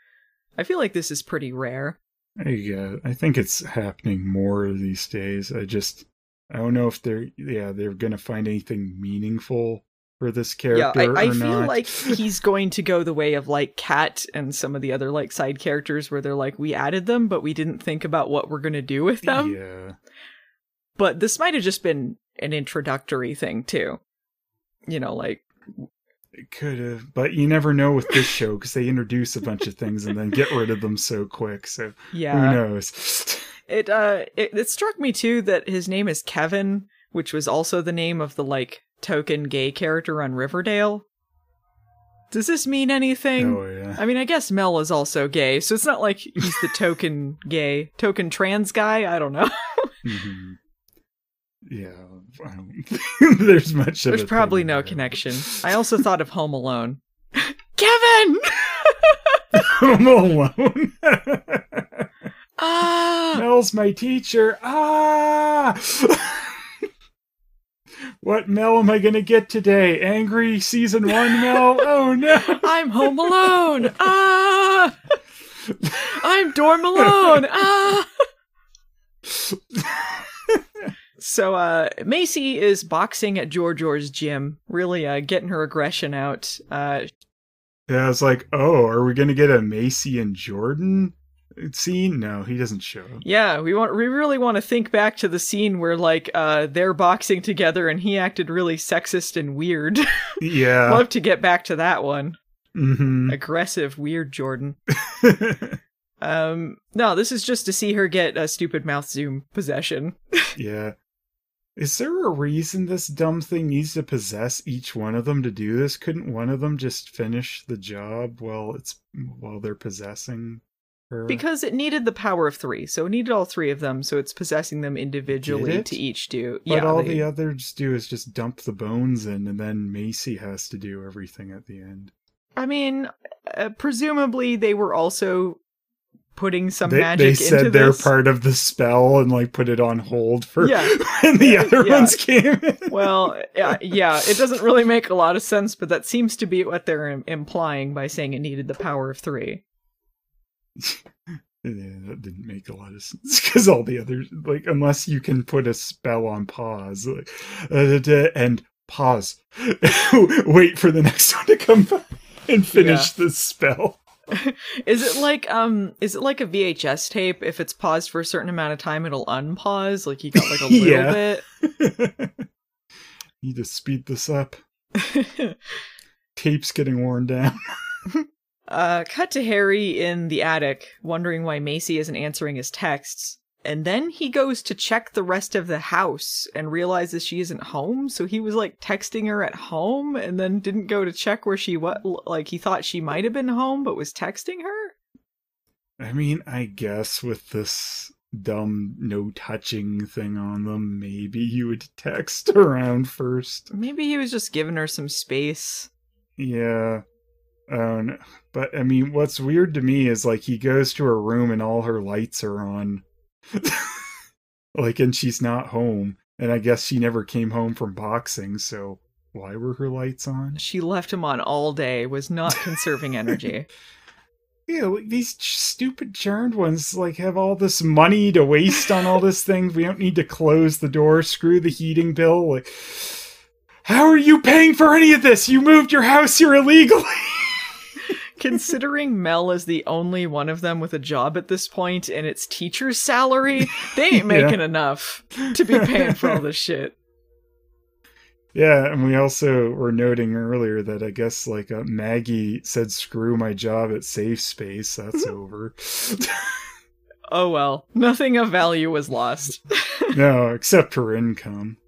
I feel like this is pretty rare. Yeah, I think it's happening more these days. I just, I don't know if they're, yeah, they're gonna find anything meaningful for this Yeah, character I, I or feel not. like he's going to go the way of like Kat and some of the other like side characters where they're like, we added them, but we didn't think about what we're gonna do with them. yeah, But this might have just been an introductory thing too. You know, like it could have, but you never know with this show because they introduce a bunch of things and then get rid of them so quick. So yeah, who knows? it uh it, it struck me too that his name is Kevin, which was also the name of the like token gay character on Riverdale. Does this mean anything? oh yeah, I mean, I guess Mel is also gay, so it's not like he's the (laughs) token gay, token trans guy. I don't know. (laughs) Mhm. yeah. I don't think (laughs) there's much of There's probably no there. connection. I also thought of Home Alone. Kevin! Home Alone. Ah! Mel's my teacher. Ah! What Mel am I gonna get today? Angry season one Mel? (laughs) Oh no! I'm home alone. Ah! I'm dorm alone. Ah! so uh Macy is boxing at George George's gym, really uh getting her aggression out. Uh Yeah, I was like, oh, are we gonna get a Macy and Jordan scene? No, he doesn't show up. yeah, we want we really want to think back to the scene where like uh they're boxing together and he acted really sexist and weird. (laughs) Yeah. Love to get back to that one. Mm-hmm. Aggressive, weird Jordan. (laughs) Um no, this is just to see her get a stupid mouth zoom possession. (laughs) yeah. Is there a reason this dumb thing needs to possess each one of them to do this? Couldn't one of them just finish the job while it's while they're possessing her? Because it needed the power of three, so it needed all three of them, so it's possessing them individually to each do. But yeah, all they- the others do is just dump the bones in, and then Macy has to do everything at the end. I mean, uh, presumably they were also putting some They, magic they said they're this. part of the spell and like put it on hold for Yeah. (laughs) when the other Yeah. ones came well, yeah, yeah, it doesn't really make a lot of sense, but that seems to be what they're im- implying by saying it needed the power of three. Yeah, that didn't make a lot of sense because all the others, like, unless you can put a spell on pause, like, uh, and pause, (laughs) wait for the next one to come back and finish the spell. (laughs) Is it like um is it like a VHS tape? If it's paused for a certain amount of time, it'll unpause. Like you got like a (laughs) little Yeah. Need to speed this up. Tape's getting worn down. Uh, cut to Harry in the attic, wondering why Macy isn't answering his texts. And then he goes to check the rest of the house and realizes she isn't home. So he was like texting her at home and then didn't go to check where she what like he thought she might have been home but was texting her. I mean, I guess with this dumb no touching thing on them, maybe you would text (laughs) around first. Maybe he was just giving her some space. Yeah. Um, but I mean, what's weird to me is like he goes to her room and all her lights are on. (laughs) like, and she's not home. And I guess she never came home from boxing, so why were her lights on? She left him on all day, was not conserving energy. (laughs) Yeah, like these ch- stupid charmed ones like have all this money to waste on all this thing. We don't need to close the door. Screw the heating bill. Like, (sighs) how are you paying for any of this? You moved your house here illegally. (laughs) Considering Mel is the only one of them with a job at this point and it's teacher's salary, they ain't (laughs) Yeah. making enough to be paying for all this (laughs) shit. Yeah, and we also were noting earlier that I guess like uh, Maggie said, "Screw my job at Safe Space." That's (laughs) over. Oh well, nothing of value was lost. no, except her income.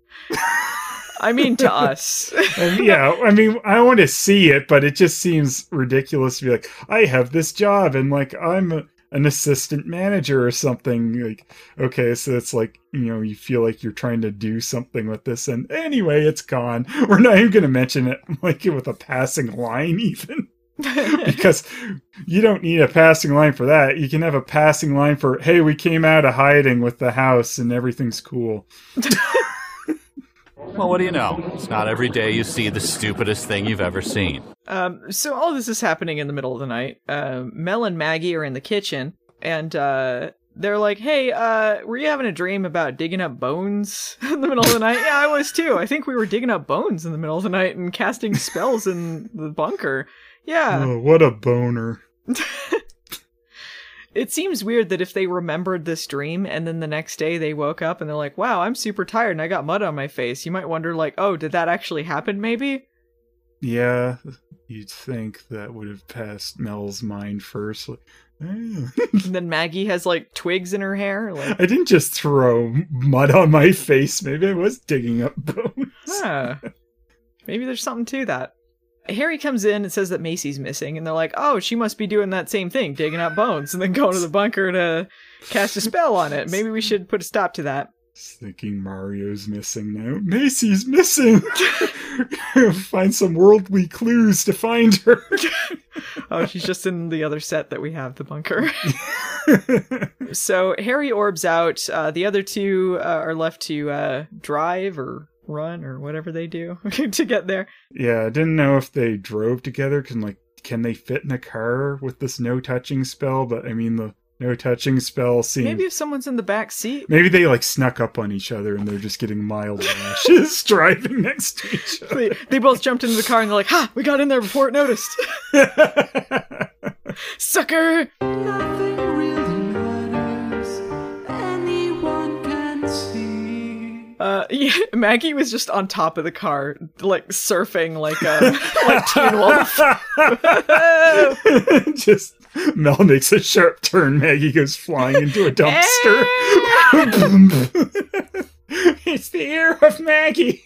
I mean, to (laughs) us. And yeah, I mean, I want to see it, but it just seems ridiculous to be like, I have this job and like I'm a, an assistant manager or something. Like, okay, so it's like, you know, you feel like you're trying to do something with this, and anyway, it's gone. (laughs) We're not even going to mention it (laughs) like with a passing line, even. because you don't need a passing line for that. You can have a passing line for, hey, we came out of hiding with the house and everything's cool. Well, what do you know? It's not every day you see the stupidest thing you've ever seen. Um, so all this is happening in the middle of the night. Uh, Mel and Maggie are in the kitchen, and uh, they're like, "Hey, uh, were you having a dream about digging up bones (laughs) in the middle of the night?" yeah, I was too. I think we were digging up bones in the middle of the night and casting spells in the bunker. Yeah, Oh, what a boner. (laughs) it seems weird that if they remembered this dream and then the next day they woke up and they're like, "Wow, I'm super tired and I got mud on my face." You might wonder, like, "Oh, did that actually happen?" Maybe. Yeah, you'd think that would have passed Mel's mind first. Like, eh. And then Maggie has like twigs in her hair. Like, I didn't just throw mud on my face. Maybe I was digging up bones. Maybe there's something to that. Harry comes in and says that Macy's missing, and they're like, oh, she must be doing that same thing, digging up bones, and then going to the bunker to cast a spell on it. Maybe we should put a stop to that. Thinking Mario's missing now. Macy's missing. (laughs) find some worldly clues to find her. (laughs) Oh, she's just in the other set that we have, the bunker. (laughs) so Harry orbs out. Uh, the other two uh, are left to uh, drive or run or whatever they do (laughs) to get there. yeah, I didn't know if they drove together. Can like, can they fit in a car with this no touching spell? But I mean, the no touching spell seems Maybe if someone's in the back seat. Maybe they like snuck up on each other and they're just getting mild rashes (laughs) driving next to each (laughs) They, they both jumped into the car and they're like, ha, we got in there before it noticed. Sucker! Nothing Uh, (laughs) yeah, Maggie was just on top of the car, like surfing like a like Teen Wolf. (laughs) just Mel makes a sharp turn. Maggie goes flying into a dumpster. (laughs) it's the ear of Maggie.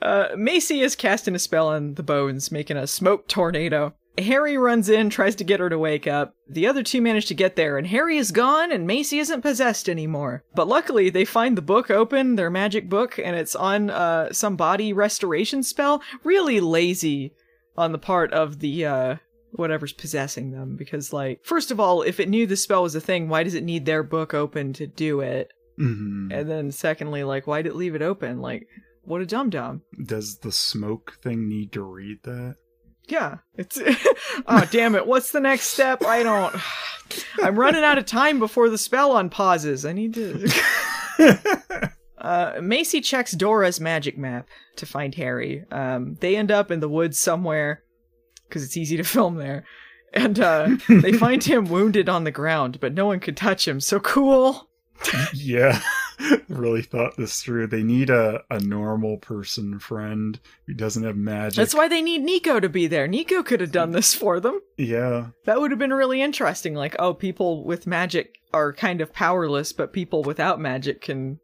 Uh, Macy is casting a spell on the bones, making a smoke tornado. Harry runs in, tries to get her to wake up. The other two manage to get there, and Harry is gone, and Macy isn't possessed anymore. But luckily, they find the book open, their magic book, and it's on uh, some body restoration spell. Really lazy on the part of the uh whatever's possessing them because like first of all if it knew the spell was a thing why does it need their book open to do it hmm and then secondly like why did it leave it open like what a dum dum Does the smoke thing need to read that? Yeah it's oh (laughs) damn it what's the next step i don't (sighs) i'm running out of time before the spell unpauses i need to (laughs) Uh, Macy checks Dora's magic map to find Harry. Um, they end up in the woods somewhere because it's easy to film there, and uh, they find (laughs) him wounded on the ground, but no one could touch him. So cool. yeah. (laughs) really thought this through. They need a, a normal person friend who doesn't have magic. That's why they need Niko to be there. Niko could have done this for them. Yeah. That would have been really interesting. Like, oh, people with magic are kind of powerless, but people without magic can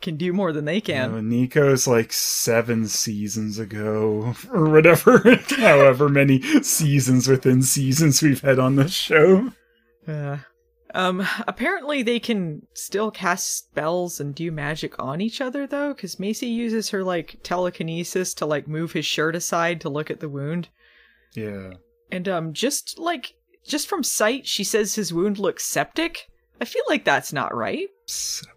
can do more than they You can. know, Niko's like seven seasons ago, (laughs) or whatever, (laughs) however many seasons within seasons we've had on this show. Uh, um, apparently they can still cast spells and do magic on each other though, because Macy uses her like telekinesis to like move his shirt aside to look at the wound. Yeah. And um, just like just from sight, she says his wound looks septic. I feel like that's not right. Septic.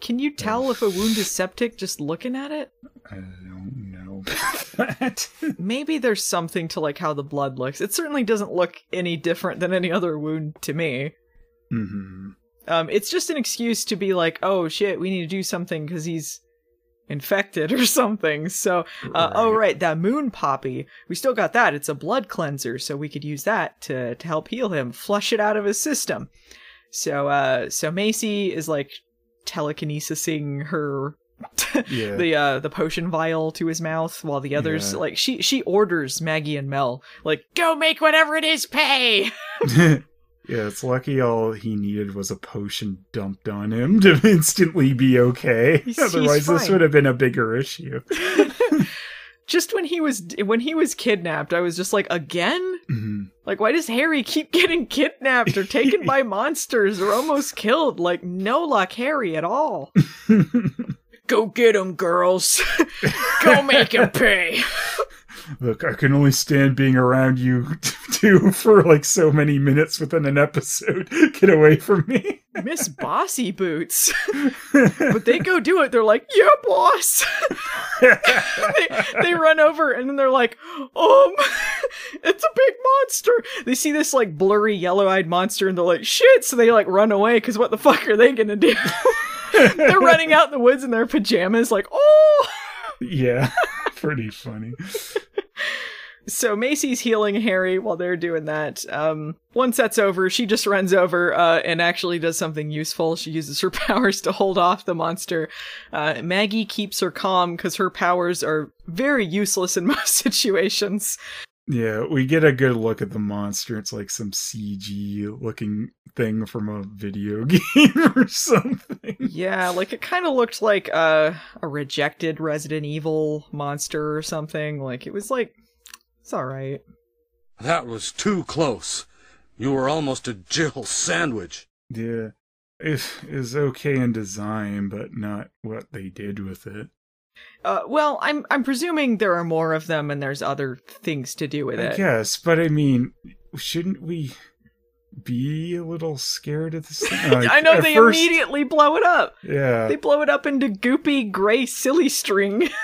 Can you tell if a wound is septic just looking at it? I don't know (laughs) that. Maybe there's something to like how the blood looks. It certainly doesn't look any different than any other wound to me. Hmm Um, it's just an excuse to be like, oh shit, we need to do something because he's infected (laughs) or something. So, uh, oh Right. right, that moon poppy, we still got that. It's a blood cleanser, so we could use that to to help heal him, flush it out of his system. So, uh, so Macy is like telekinesising her. (laughs) Yeah. the uh the potion vial to his mouth while the others Yeah. like she she orders Maggie and Mel like go make whatever it is pay (laughs) yeah, it's lucky all he needed was a potion dumped on him to (laughs) instantly be okay. He's- he's Otherwise, this would have been a bigger issue. (laughs) just when he was when he was kidnapped i was just like again Mhm. like why does harry keep (laughs) getting kidnapped or taken by monsters or almost killed like no luck harry at all go get him girls go make him pay Look, I can only stand being around you (laughs) two for like so many minutes within an episode. (laughs) Get away from me. miss bossy boots. (laughs) But they go do it. They're like yeah boss. They, they run over and then they're like um it's a big monster. They see this like blurry yellow-eyed monster and they're like shit. So they like run away because what the fuck are they gonna do? They're running out in the woods in their pajamas like oh. Yeah, pretty funny. So macy's healing harry while they're doing that. Um once that's over she just runs over uh and actually does something useful. She uses her (laughs) powers to hold off the monster. Uh maggie keeps her calm because her powers are very useless in (laughs) most situations. Yeah, we get a good look at the monster. It's like some CG looking thing from a video (laughs) game or something. yeah like it kind of looked like uh, a rejected resident evil monster or something. Like it was like it's all right That was too close. You were almost a Jill sandwich. Yeah, it is okay in design, but not what they did with it. uh well i'm i'm presuming there are more of them and there's other things to do with it. I it guess, but I mean, shouldn't we be a little scared of this thing? Like, (laughs) i know they first- immediately blow it up Yeah, They blow it up into goopy gray silly string. (laughs)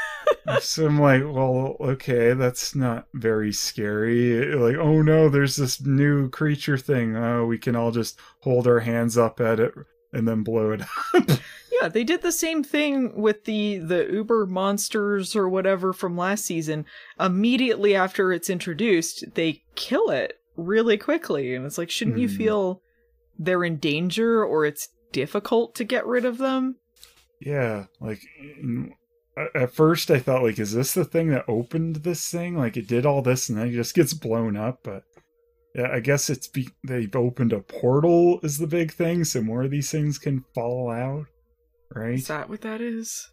so I'm like, well, okay, that's not very scary. Like, oh no, there's this new creature thing. Oh, we can all just hold our hands up at it and then blow it up. (laughs) yeah, they did the same thing with the the Uber monsters or whatever from last season. Immediately after it's introduced, they kill it really quickly, and it's like, shouldn't you Hmm. feel they're in danger or it's difficult to get rid of them? Yeah, like at first I thought like, is this the thing that opened this thing? Like it did all this and then it just gets blown up. But yeah, I guess it's be- they've opened a portal is the big thing, so more of these things can fall out, right? Is that what that is?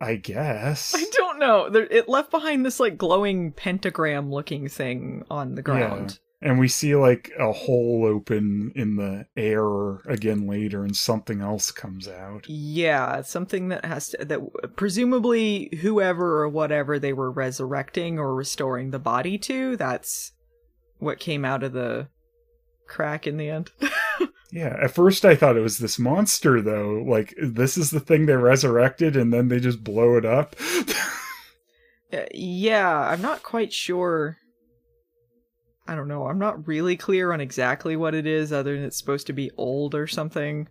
I guess. (laughs) I don't know. It left behind this like glowing pentagram looking thing on the ground. And we see like a hole open in the air again later, and something else comes out. Yeah, something that has to that presumably whoever or whatever they were resurrecting or restoring the body to, that's what came out of the crack in the end. (laughs) Yeah, at first I thought it was this monster, though. Like, this is the thing they resurrected, and then they just blow it up. (laughs) Uh, yeah, I'm not quite sure. I don't know. I'm not really clear on exactly what it is, other than it's supposed to be old or something.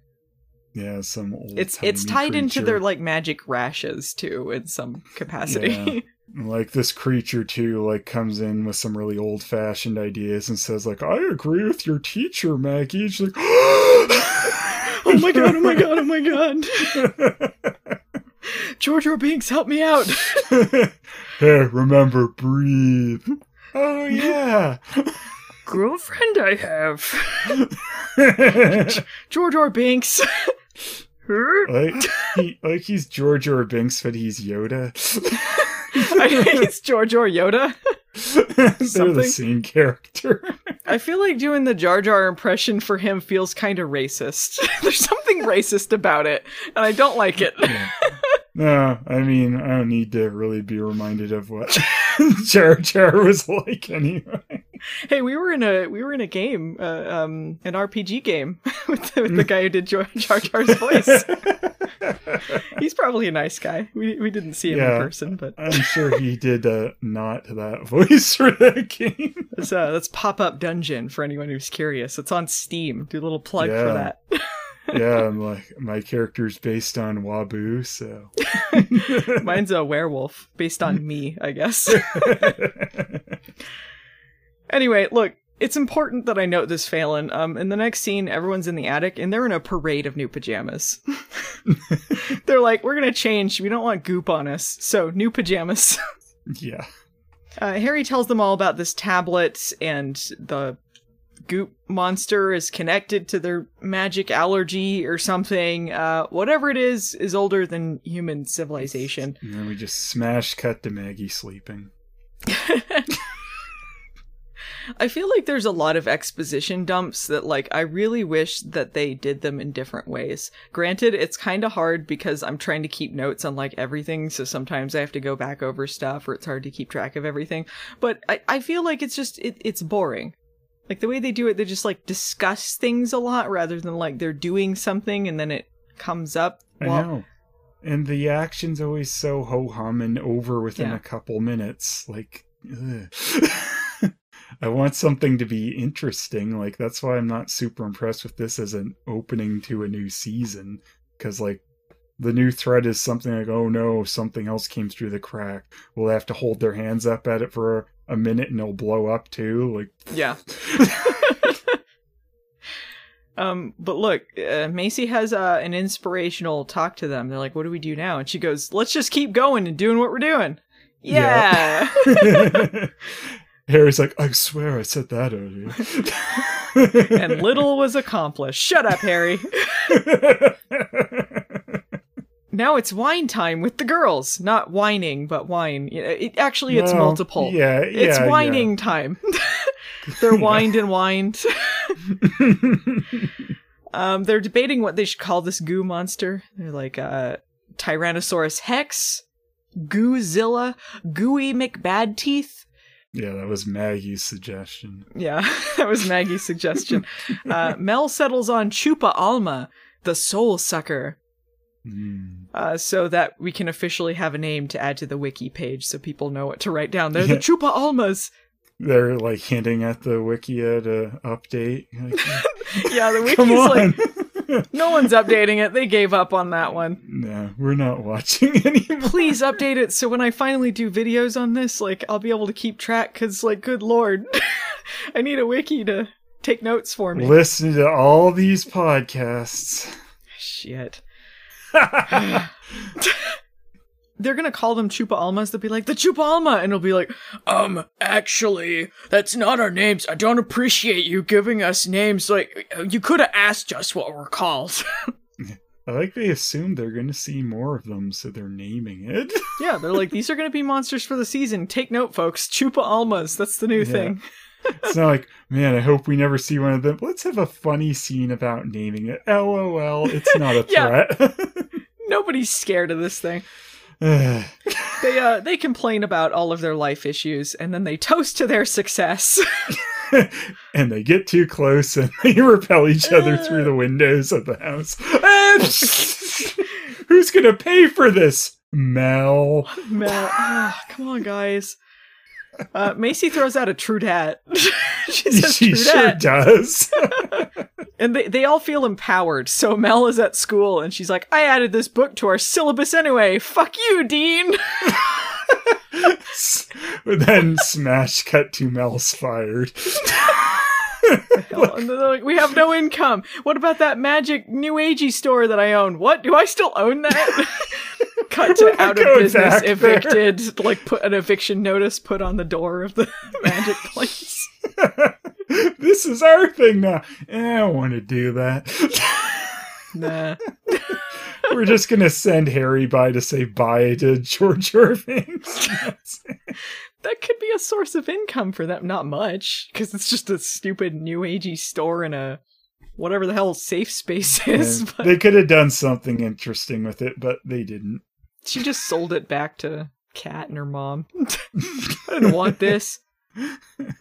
yeah, some old. It's it's tied into their like magic rashes too, in some capacity. (laughs) like this creature too like comes in with some really old fashioned ideas and says like i agree with your teacher maggie she's like (gasps) oh my god! Oh my god! Oh my god! (laughs) George or Binks, help me out! (laughs) hey remember breathe oh yeah (laughs) Girlfriend, I have (laughs) George or Binks. like he, like he's george or binks but he's yoda (laughs) I think it's George or Yoda. they're the same character I feel like doing the Jar Jar impression for him feels kind of racist. There's something racist about it, and I don't like it. no i mean i don't need to really be reminded of what (laughs) jar jar was like anyway hey, we were in a we were in a game, uh, um, an RPG game (laughs) with the, with the guy who did Jar Jar Jar's voice. (laughs) He's probably a nice guy. We we didn't see him Yeah. in person, but I'm sure he did uh, not that voice for that game. that's uh, that's pop up dungeon for anyone who's curious. It's on Steam. Do a little plug for that. Yeah, I'm like my character's based on Wabu, so (laughs) Mine's a werewolf based on me, I guess. (laughs) anyway, look, it's important that I note this, Phelan. Um, in the next scene, everyone's in the attic and they're in a parade of new pajamas. (laughs) they're like, we're gonna change. We don't want goop on us, so new pajamas. yeah. Uh, Harry tells them all about this tablet and the goop monster is connected to their magic allergy or something. Uh, whatever it is, is older than human civilization. And then we just smash cut to Maggie sleeping. (laughs) I feel like there's a lot of exposition dumps that like I really wish that they did them in different ways. Granted, it's kind of hard because I'm trying to keep notes on like everything, so sometimes I have to go back over stuff or it's hard to keep track of everything. But I, I feel like it's just it, it's boring. Like the way they do it, they just like discuss things a lot rather than like they're doing something and then it comes up. I know. And the action's always so ho hum and over within Yeah. a couple minutes. Like. (laughs) I want something to be interesting. Like, that's why I'm not super impressed with this as an opening to a new season. Because, like, the new threat is something like, oh no, something else came through the crack. We'll have to hold their hands up at it for a, minute and it'll blow up too. Like, (laughs) Yeah. um, but look, uh, Macy has uh, an inspirational talk to them. They're like, "What do we do now?" And she goes, "Let's just keep going and doing what we're doing." Yeah. (laughs) Harry's like, I swear I said that earlier. (laughs) and little was accomplished. Shut up, Harry. Now it's wine time with the girls. Not whining, but wine. It, actually, it's No, multiple. yeah, It's yeah, whining time. (laughs) They're (laughs) wined and wined. (laughs) um, they're debating what they should call this goo monster. They're like, uh, Tyrannosaurus Hex, Goozilla, Gooey McBad Teeth. Yeah, that was Maggie's suggestion. Yeah, that was Maggie's suggestion. Uh, Mel settles on Chupa Alma, the soul sucker. Mm. Uh, so that we can officially have a name to add to the wiki page so people know what to write down. They're Yeah. the Chupa Almas. They're like hinting at the Wikia to update. (laughs) (laughs) Yeah, the wiki's like, (laughs) no one's updating it. They gave up on that one. no, we're not watching anymore. Please update it so when I finally do videos on this, like, I'll be able to keep track, because, like, good lord. I need a wiki to take notes for me. Listen to all these podcasts. Shit. (laughs) They're gonna call them Chupa Almas. They'll be like, the Chupa Alma! And it'll be like, um, actually, that's not our names. I don't appreciate you giving us names. Like, you could have asked us what we're called. (laughs) I like they assume they're going to see more of them, so they're naming it. yeah, they're like, these are gonna be monsters for the season. Take note, folks. Chupa Almas. That's the new Yeah. thing. It's not like, man, I hope we never see one of them. Let's have a funny scene about naming it. LOL, it's not a (laughs) threat. (laughs) Nobody's scared of this thing. (sighs) They uh they complain about all of their life issues and then they toast to their success. (laughs) and they get too close and they repel each other through the windows of the house. Who's gonna pay for this? Mel. Mel, ah, (sighs) come on, guys. Uh, Macy throws out a true dat. (laughs) she says (laughs) She sure does. (laughs) And they, they all feel empowered. So Mel is at school and she's like, I added this book to our syllabus anyway. Fuck you, Dean. then smash cut to Mel's fired. And they're like, we have no income. What about that magic new agey store that I own? What? Do I still own that? Cut to out of business, back there. evicted, like put an eviction notice put on the door of the (laughs) magic place. (laughs) this is our thing now. Eh, I don't want to do that. Nah. (laughs) We're just gonna send Harry by to say bye to George Irving. That could be a source of income for them. Not much, because it's just a stupid new agey store in a whatever the hell safe space is. They could have done something interesting with it, but they didn't. She just sold it back to Kat and her mom. (laughs) I didn't want this.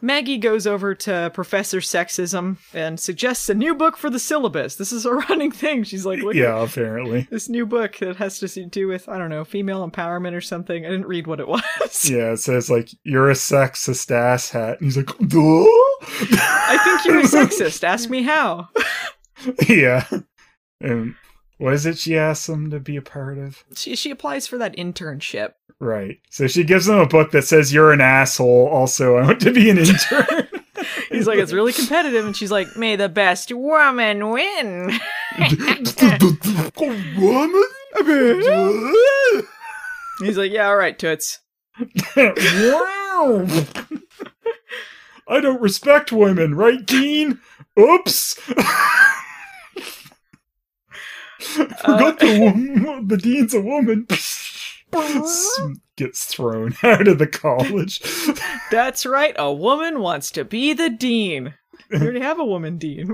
Maggie goes over to Professor Sexism and suggests a new book for the syllabus. This is a (laughs) running thing. She's like, look at Yeah, apparently. this new book that has to do with, I don't know, female empowerment or something. I didn't read what it was. (laughs) Yeah, it says like you're a sexist asshat. And he's like, Duh? I think you're a sexist. Ask me how. yeah. And what is it she asks them to be a part of? She, she applies for that internship. Right. So she gives them a book that says you're an asshole. Also, I want to be an intern. (laughs) (laughs) He's like, it's really competitive. And she's like, may the best woman win. Woman? (laughs) He's like, yeah, all right, Toots. Wow. I don't respect women, right, Dean? Oops. (laughs) Forgot the, wom- (laughs) the dean's a woman. (laughs) Gets thrown out of the college. That's right. A woman wants to be the dean. We already have a woman dean.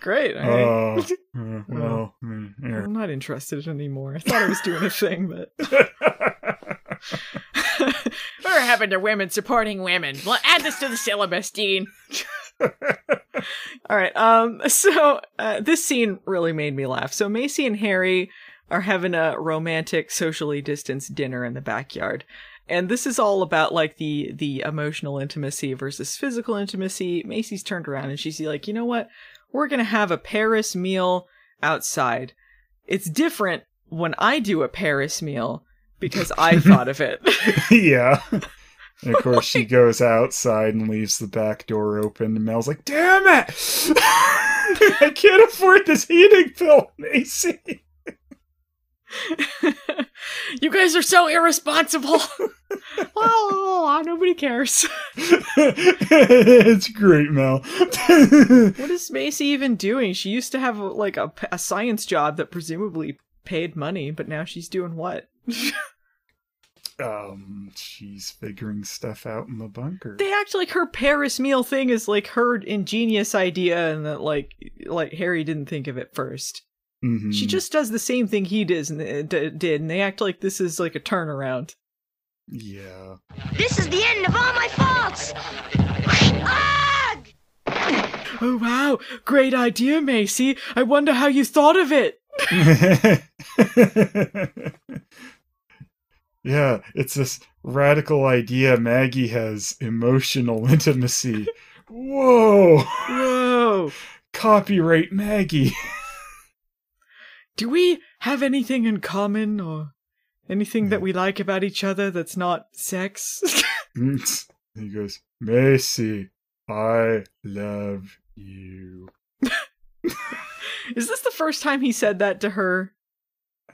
Great. all right. Uh, well, mm. I'm not interested anymore. I thought I was doing a thing, but whatever happened to women supporting women? Well, add this to the syllabus, Dean. (laughs) All right. Um. So uh, this scene really made me laugh. So Macy and Harry are having a romantic, socially distanced dinner in the backyard. And this is all about like the the emotional intimacy versus physical intimacy. Macy's turned around and she's like, you know what? We're gonna have a Paris meal outside. It's different when I do a Paris meal because I (laughs) thought of it. yeah. (laughs) And of course, she goes outside and leaves the back door open. And Mel's like, "Damn it! (laughs) I can't afford this heating bill, Macy." (laughs) you guys are so irresponsible. (laughs) oh, nobody cares. it's great, Mel. What is Macy even doing? She used to have like a, a science job that presumably paid money, but now she's doing what? Um, she's figuring stuff out in the bunker. they act like her Paris meal thing is like her ingenious idea, and that like like Harry didn't think of it first. Mhm. She just does the same thing he does and uh, d- did, and they act like this is like a turnaround. yeah. This is the end of all my faults! Oh wow, great idea, Macy. I wonder how you thought of it. (laughs) (laughs) yeah, it's this radical idea. Maggie has emotional (laughs) intimacy. Whoa! Whoa. (laughs) Copyright Maggie. (laughs) Do we have anything in common or anything that we like about each other that's not sex? Mm, he goes, Macy, I love you. Is this the first time he said that to her?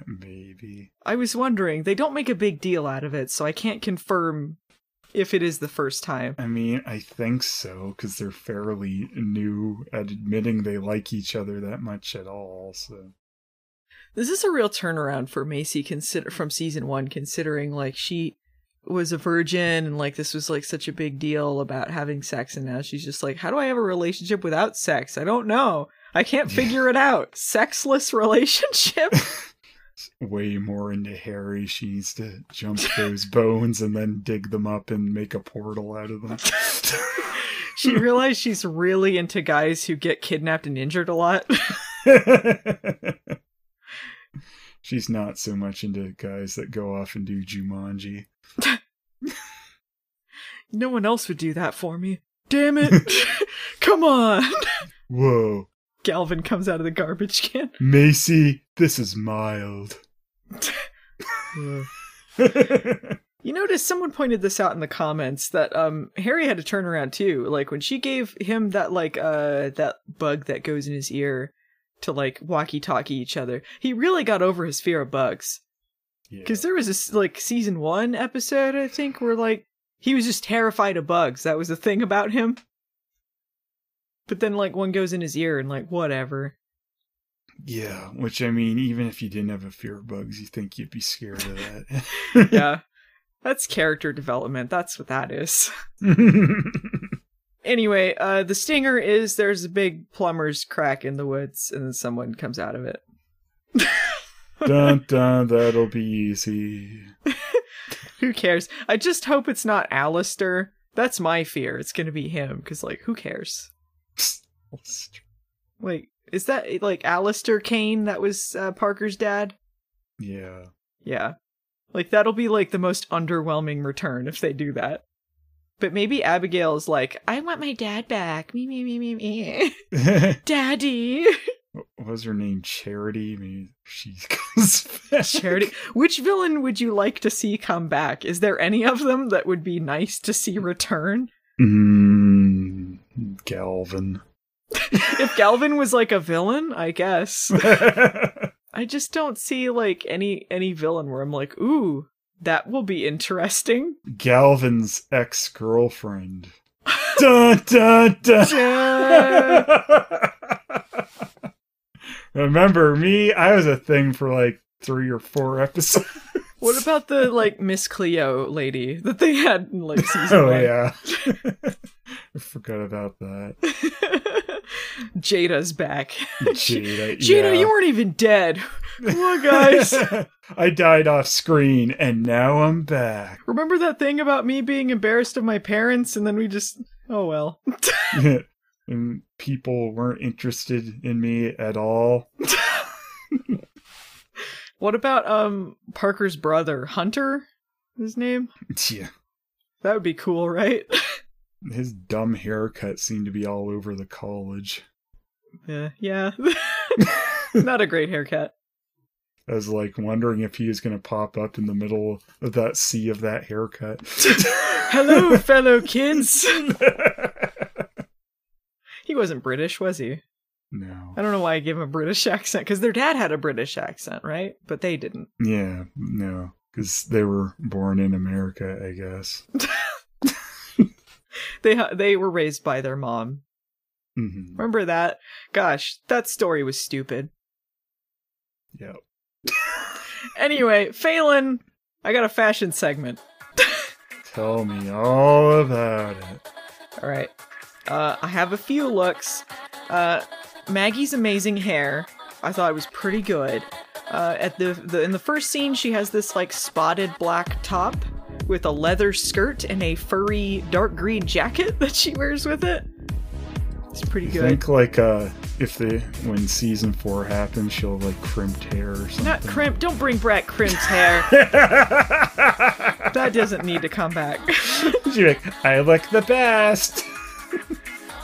Maybe. I was wondering. They don't make a big deal out of it, so I can't confirm if it is the first time. I mean, I think so, because they're fairly new at admitting they like each other that much at all, so. This is a real turnaround for Macy consider from season 1 considering like she was a virgin and like this was like such a big deal about having sex and now she's just like how do I have a relationship without sex? I don't know. I can't figure it out. Sexless (laughs) relationship? (laughs) Way more into Harry. She needs to jump those bones and then dig them up and make a portal out of them. (laughs) she realized she's really into guys who get kidnapped and injured a lot. (laughs) She's not so much into guys that go off and do Jumanji. (laughs) no one else would do that for me. Damn it. Come on. Whoa. Galvin comes out of the garbage can. (laughs) Macy, this is mild. (laughs) You notice someone pointed this out in the comments that um Harry had to turn around too. Like when she gave him that like uh that bug that goes in his ear to like walkie talkie each other, he really got over his fear of bugs. Yeah. Because there was this like season one episode, I think, where like he was just terrified of bugs. That was the thing about him. But then like one goes in his ear and like whatever. Yeah, which I mean, even if you didn't have a fear of bugs, you think you'd be scared of that. (laughs) Yeah. (laughs) That's character development. That's what that is. (laughs) Anyway, uh the stinger is there's a big plumber's crack in the woods and then someone comes out of it. dun dun, that'll be easy. Who cares? I just hope it's not Alistair. That's my fear. It's gonna be him, because like who cares? Like, is that like Alistair Caine that was uh, Parker's dad? Yeah. Yeah. Like that'll be like the most underwhelming return if they do that. But maybe Abigael's like, I want my dad back. Me me me me me. (laughs) Daddy. what was her name? Charity? Maybe she back. Charity. Which villain would you like to see come back? Is there any of them that would be nice to see return? Mm, Galvin. (laughs) If Galvin was like a villain, I guess. (laughs) I just don't see like any any villain where I'm like, ooh, that will be interesting. Galvin's ex girlfriend. (laughs) dun dun dun. Remember me? I was a thing for like three or four episodes. What about the like Miss Cleo lady that they had in like season Oh one? yeah. (laughs) I forgot about that. (laughs) Jada's back. (laughs) Jada. Jada, yeah. you weren't even dead. Come on, guys. I died off screen and now I'm back. Remember that thing about me being embarrassed of my parents and then we just oh well. and people weren't interested in me at all. What about um Parker's brother, Hunter? His name? Yeah. That would be cool, right? His dumb haircut seemed to be all over the college. Eh, yeah, yeah. (laughs) (laughs) Not a great haircut. I was like wondering if he was going to pop up in the middle of that sea of that haircut. (laughs) Hello, fellow kids. he wasn't British, was he? no. I don't know why I gave him a British accent because their dad had a British accent, right? But they didn't. Yeah, no. Because they were born in America, I guess. (laughs) They ha- they were raised by their mom. hmm Remember that? Gosh, that story was stupid. Yep. (laughs) Anyway, Phelan, I got a fashion segment. (laughs) Tell me all about it. All right. Uh, I have a few looks. Uh, Maggie's amazing hair. I thought it was pretty good. Uh, at the, the in the first scene, she has this like spotted black top with a leather skirt and a furry dark green jacket (laughs) that she wears with it. It's pretty I good. I think like uh if the when season four happens, she'll have, like crimped hair or something. Not crimp. Don't bring back crimped hair. (laughs) that doesn't need to come back. (laughs) She's like, I look the best.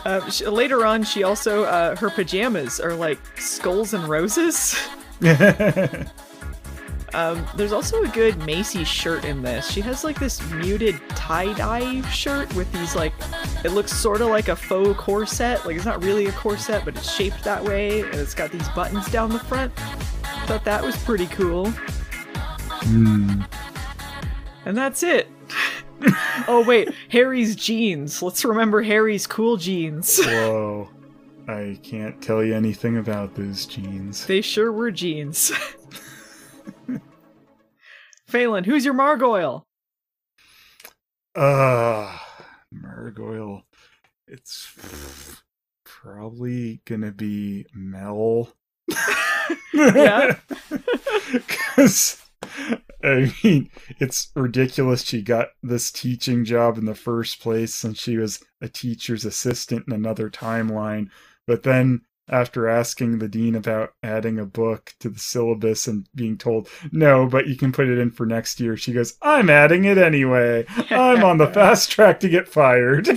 Uh, sh- later on, she also uh, her pajamas are like skulls and roses. Um, there's also a good Macy shirt in this. She has like this muted tie dye shirt with these like, it looks sort of like a faux corset. Like it's not really a corset, but it's shaped that way, and it's got these buttons down the front. Thought that was pretty cool. And that's it. (laughs) oh wait, Harry's jeans. Let's remember Harry's cool jeans. (laughs) Whoa. I can't tell you anything about those jeans. They sure were jeans. (laughs) Phelan, who's your Margoyle? Uh Margoyle. It's probably gonna be Mel. (laughs) Yeah. (laughs) Because I mean, it's ridiculous she got this teaching job in the first place since she was a teacher's assistant in another timeline. But then after asking the dean about adding a book to the syllabus and being told, no, but you can put it in for next year, she goes, I'm adding it anyway. I'm on the (laughs) fast track to get fired.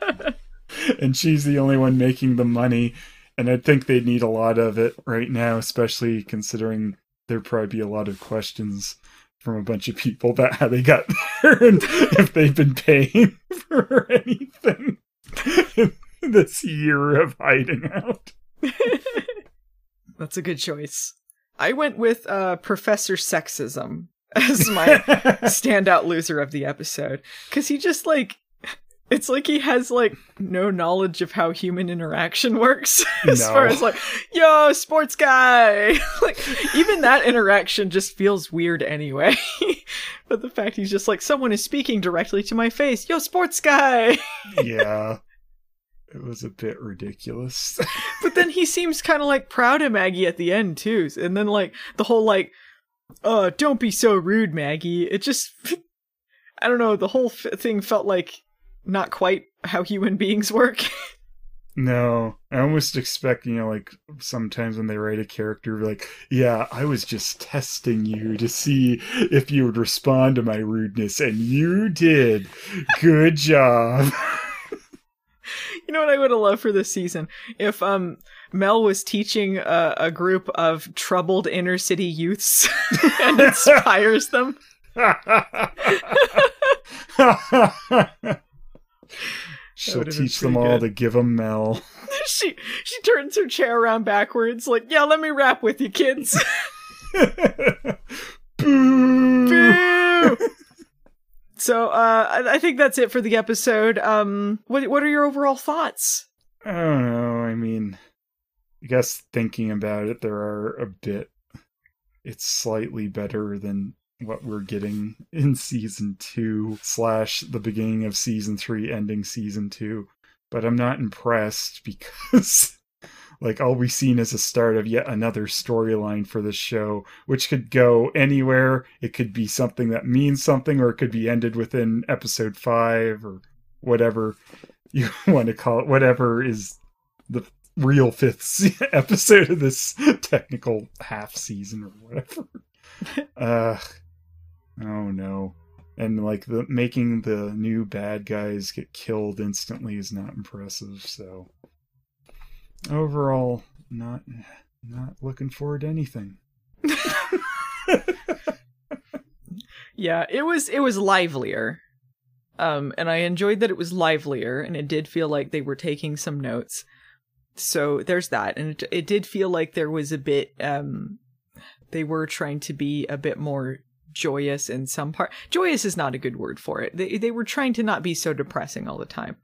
(laughs) and she's the only one making the money. And I think they need a lot of it right now, especially considering there'd probably be a lot of questions from a bunch of people about how they got (laughs) there and if they've been paying for anything in (laughs) this year of hiding out. (laughs) That's a good choice. I went with uh, Professor Sexism as my (laughs) standout loser of the episode because he just like it's like he has like no knowledge of how human interaction works as No. far as like yo sports guy like even that interaction just feels weird anyway but the fact he's just like someone is speaking directly to my face yo sports guy yeah. It was a bit ridiculous. (laughs) but then he seems kind of like proud of Maggie at the end too and then like the whole like uh don't be so rude Maggie it just (laughs) I don't know the whole f- thing felt like not quite how human beings work (laughs) No, I almost expect, you know, like sometimes when they write a character, like, yeah, I was just testing you to see if you would respond to my rudeness, and you did. Good job. You know what I would have loved for this season if um Mel was teaching a, a group of troubled inner city youths (laughs) and inspires them. (laughs) She'll teach them all good. to give them Mel. (laughs) she she turns her chair around backwards, like, yeah, let me rap with you, kids. So uh, I, I think that's it for the episode. Um, what what are your overall thoughts? I don't know. I mean, I guess thinking about it, there are a bit. It's slightly better than what we're getting (laughs) in season two slash the beginning of season three, ending season two. But I'm not impressed (laughs) because, like, all we've seen is a start of yet another storyline for the show, which could go anywhere. It could be something that means something, or it could be ended within episode five, or whatever (laughs) you want to call it, whatever is the real fifth (laughs) episode of this technical half season or whatever. (laughs) uh, oh no. And like the making the new bad guys get killed instantly is not impressive, so overall not not looking forward to anything. (laughs) Yeah, it was it was livelier. Um and I enjoyed that it was livelier and it did feel like they were taking some notes. So there's that and it, it did feel like there was a bit um they were trying to be a bit more joyous in some part. Joyous is not a good word for it. They they were trying to not be so depressing all the time.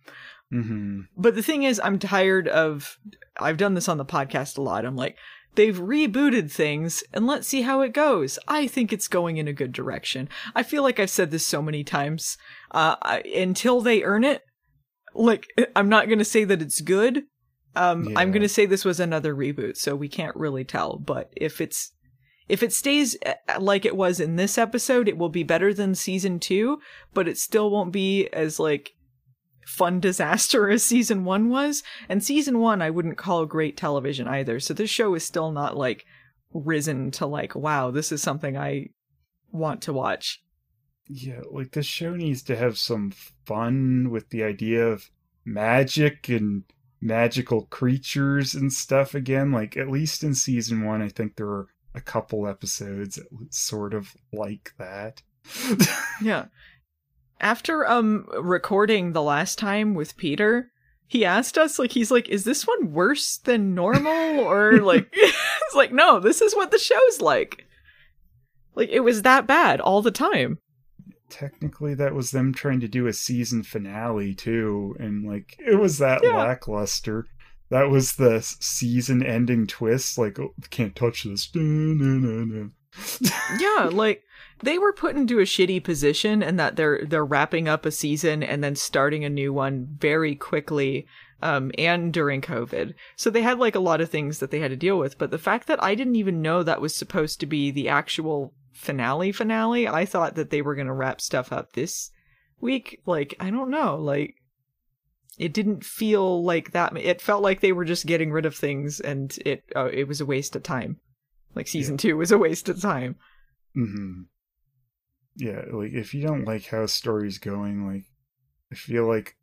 Mm-hmm. But the thing is, I'm tired of. I've done this on the podcast a lot. I'm like, they've rebooted things, and let's see how it goes. I think it's going in a good direction. I feel like I've said this so many times. Uh, I, until they earn it, like I'm not gonna say that it's good. Um, I'm gonna say this was another reboot, so we can't really tell. But if it's if it stays uh, like it was in this episode, it will be better than season two, but it still won't be as like fun disaster as season one was. And season one, I wouldn't call great television either. So this show is still not like risen to like, wow, this is something I want to watch. Yeah, like the show needs to have some fun with the idea of magic and magical creatures and stuff again. Like at least in season one, I think there were a couple episodes that sort of like that. (laughs) Yeah. After um recording the last time with Peter, he asked us like he's like, is this one worse than normal? Or (laughs) like (laughs) it's like, no, this is what the show's like. Like it was that bad all the time. Technically, that was them trying to do a season finale too, and like it was that Yeah. lackluster. That was the season-ending twist. Like, oh, can't touch this. (laughs) Yeah, like they were put into a shitty position and that they're they're wrapping up a season and then starting a new one very quickly um and during covid. So they had like a lot of things that they had to deal with but the fact that i didn't even know that was supposed to be the actual finale finale i thought that they were going to wrap stuff up this week like i don't know like it didn't feel like that it felt like they were just getting rid of things and it uh, it was a waste of time. Like season 2 was a waste of time. Hmm Yeah, like if you don't like how a story's going, like I feel like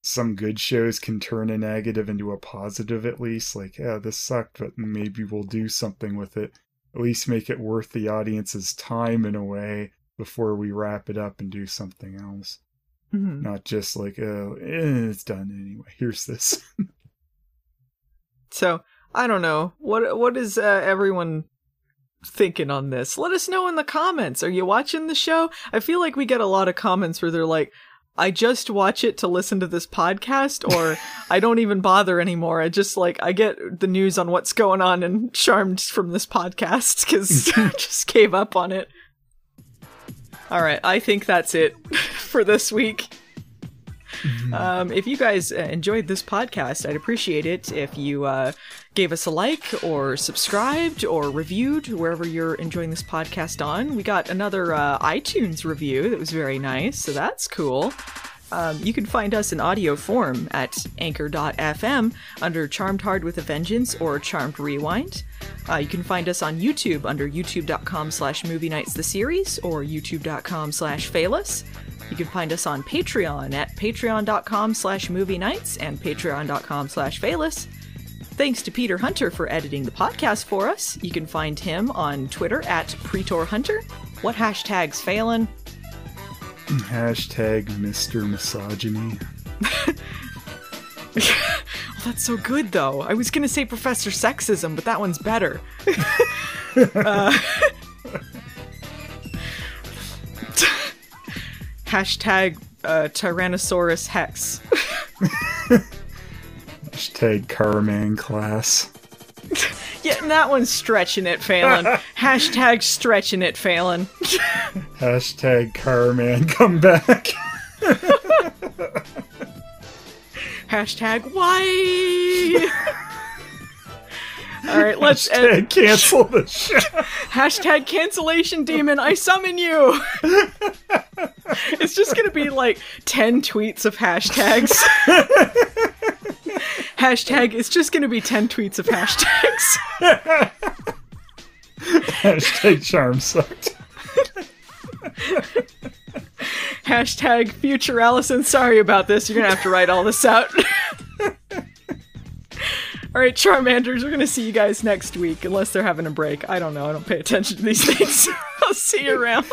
some good shows can turn a negative into a positive at least. Like, yeah, this sucked, but maybe we'll do something with it. At least make it worth the audience's time in a way before we wrap it up and do something else. Mhm. Not just like, oh, eh, it's done anyway. Here's this. (laughs) So I don't know what what is uh, everyone thinking on this. Let us know in the comments. Are you watching the show? I feel like we get a lot of comments where they're like, "I just watch it to listen to this podcast," or (laughs) "I don't even bother anymore. I just like I get the news on what's going on and charmed from this podcast because (laughs) I just gave up on it." All right, I think that's it (laughs) for this week. Um, if you guys uh, enjoyed this podcast, I'd appreciate it if you uh, gave us a like or subscribed or reviewed wherever you're enjoying this podcast on. We got another uh, iTunes review that was very nice, so that's cool. Um, you can find us in audio form at anchor.fm under Charmed Hard with a Vengeance or Charmed Rewind. Uh, you can find us on YouTube under youtube.com slash movie nights the series or youtube.com slash phalus. You can find us on Patreon at patreon.com slash movie nights and patreon.com slash phalus. Thanks to Peter Hunter for editing the podcast for us. You can find him on Twitter at Pretor Hunter. What hashtags Phelan? Hashtag Mr. Misogyny. Oh, (laughs) that's so good, though. I was gonna say Professor Sexism, but that one's better. (laughs) Uh, (laughs) hashtag uh, Tyrannosaurus Hex. Hashtag Carman class. Yeah, and that one's stretching it, Phelan. (laughs) hashtag stretching it, Phelan. Hashtag Carman come back. Hashtag why? All right, let's Hashtag end. cancel the show. Hashtag cancellation demon, I summon you. (laughs) it's just gonna be like 10 tweets of hashtags. (laughs) (laughs) Hashtag, it's just gonna be 10 tweets of (laughs) hashtags. (laughs) Hashtag charm sucked. Hashtag future Allison, sorry about this. You're gonna have to write all this out. all right, Charmanders, we're gonna see you guys next week, unless they're having a break. I don't know. I don't pay attention to these things. I'll see you around.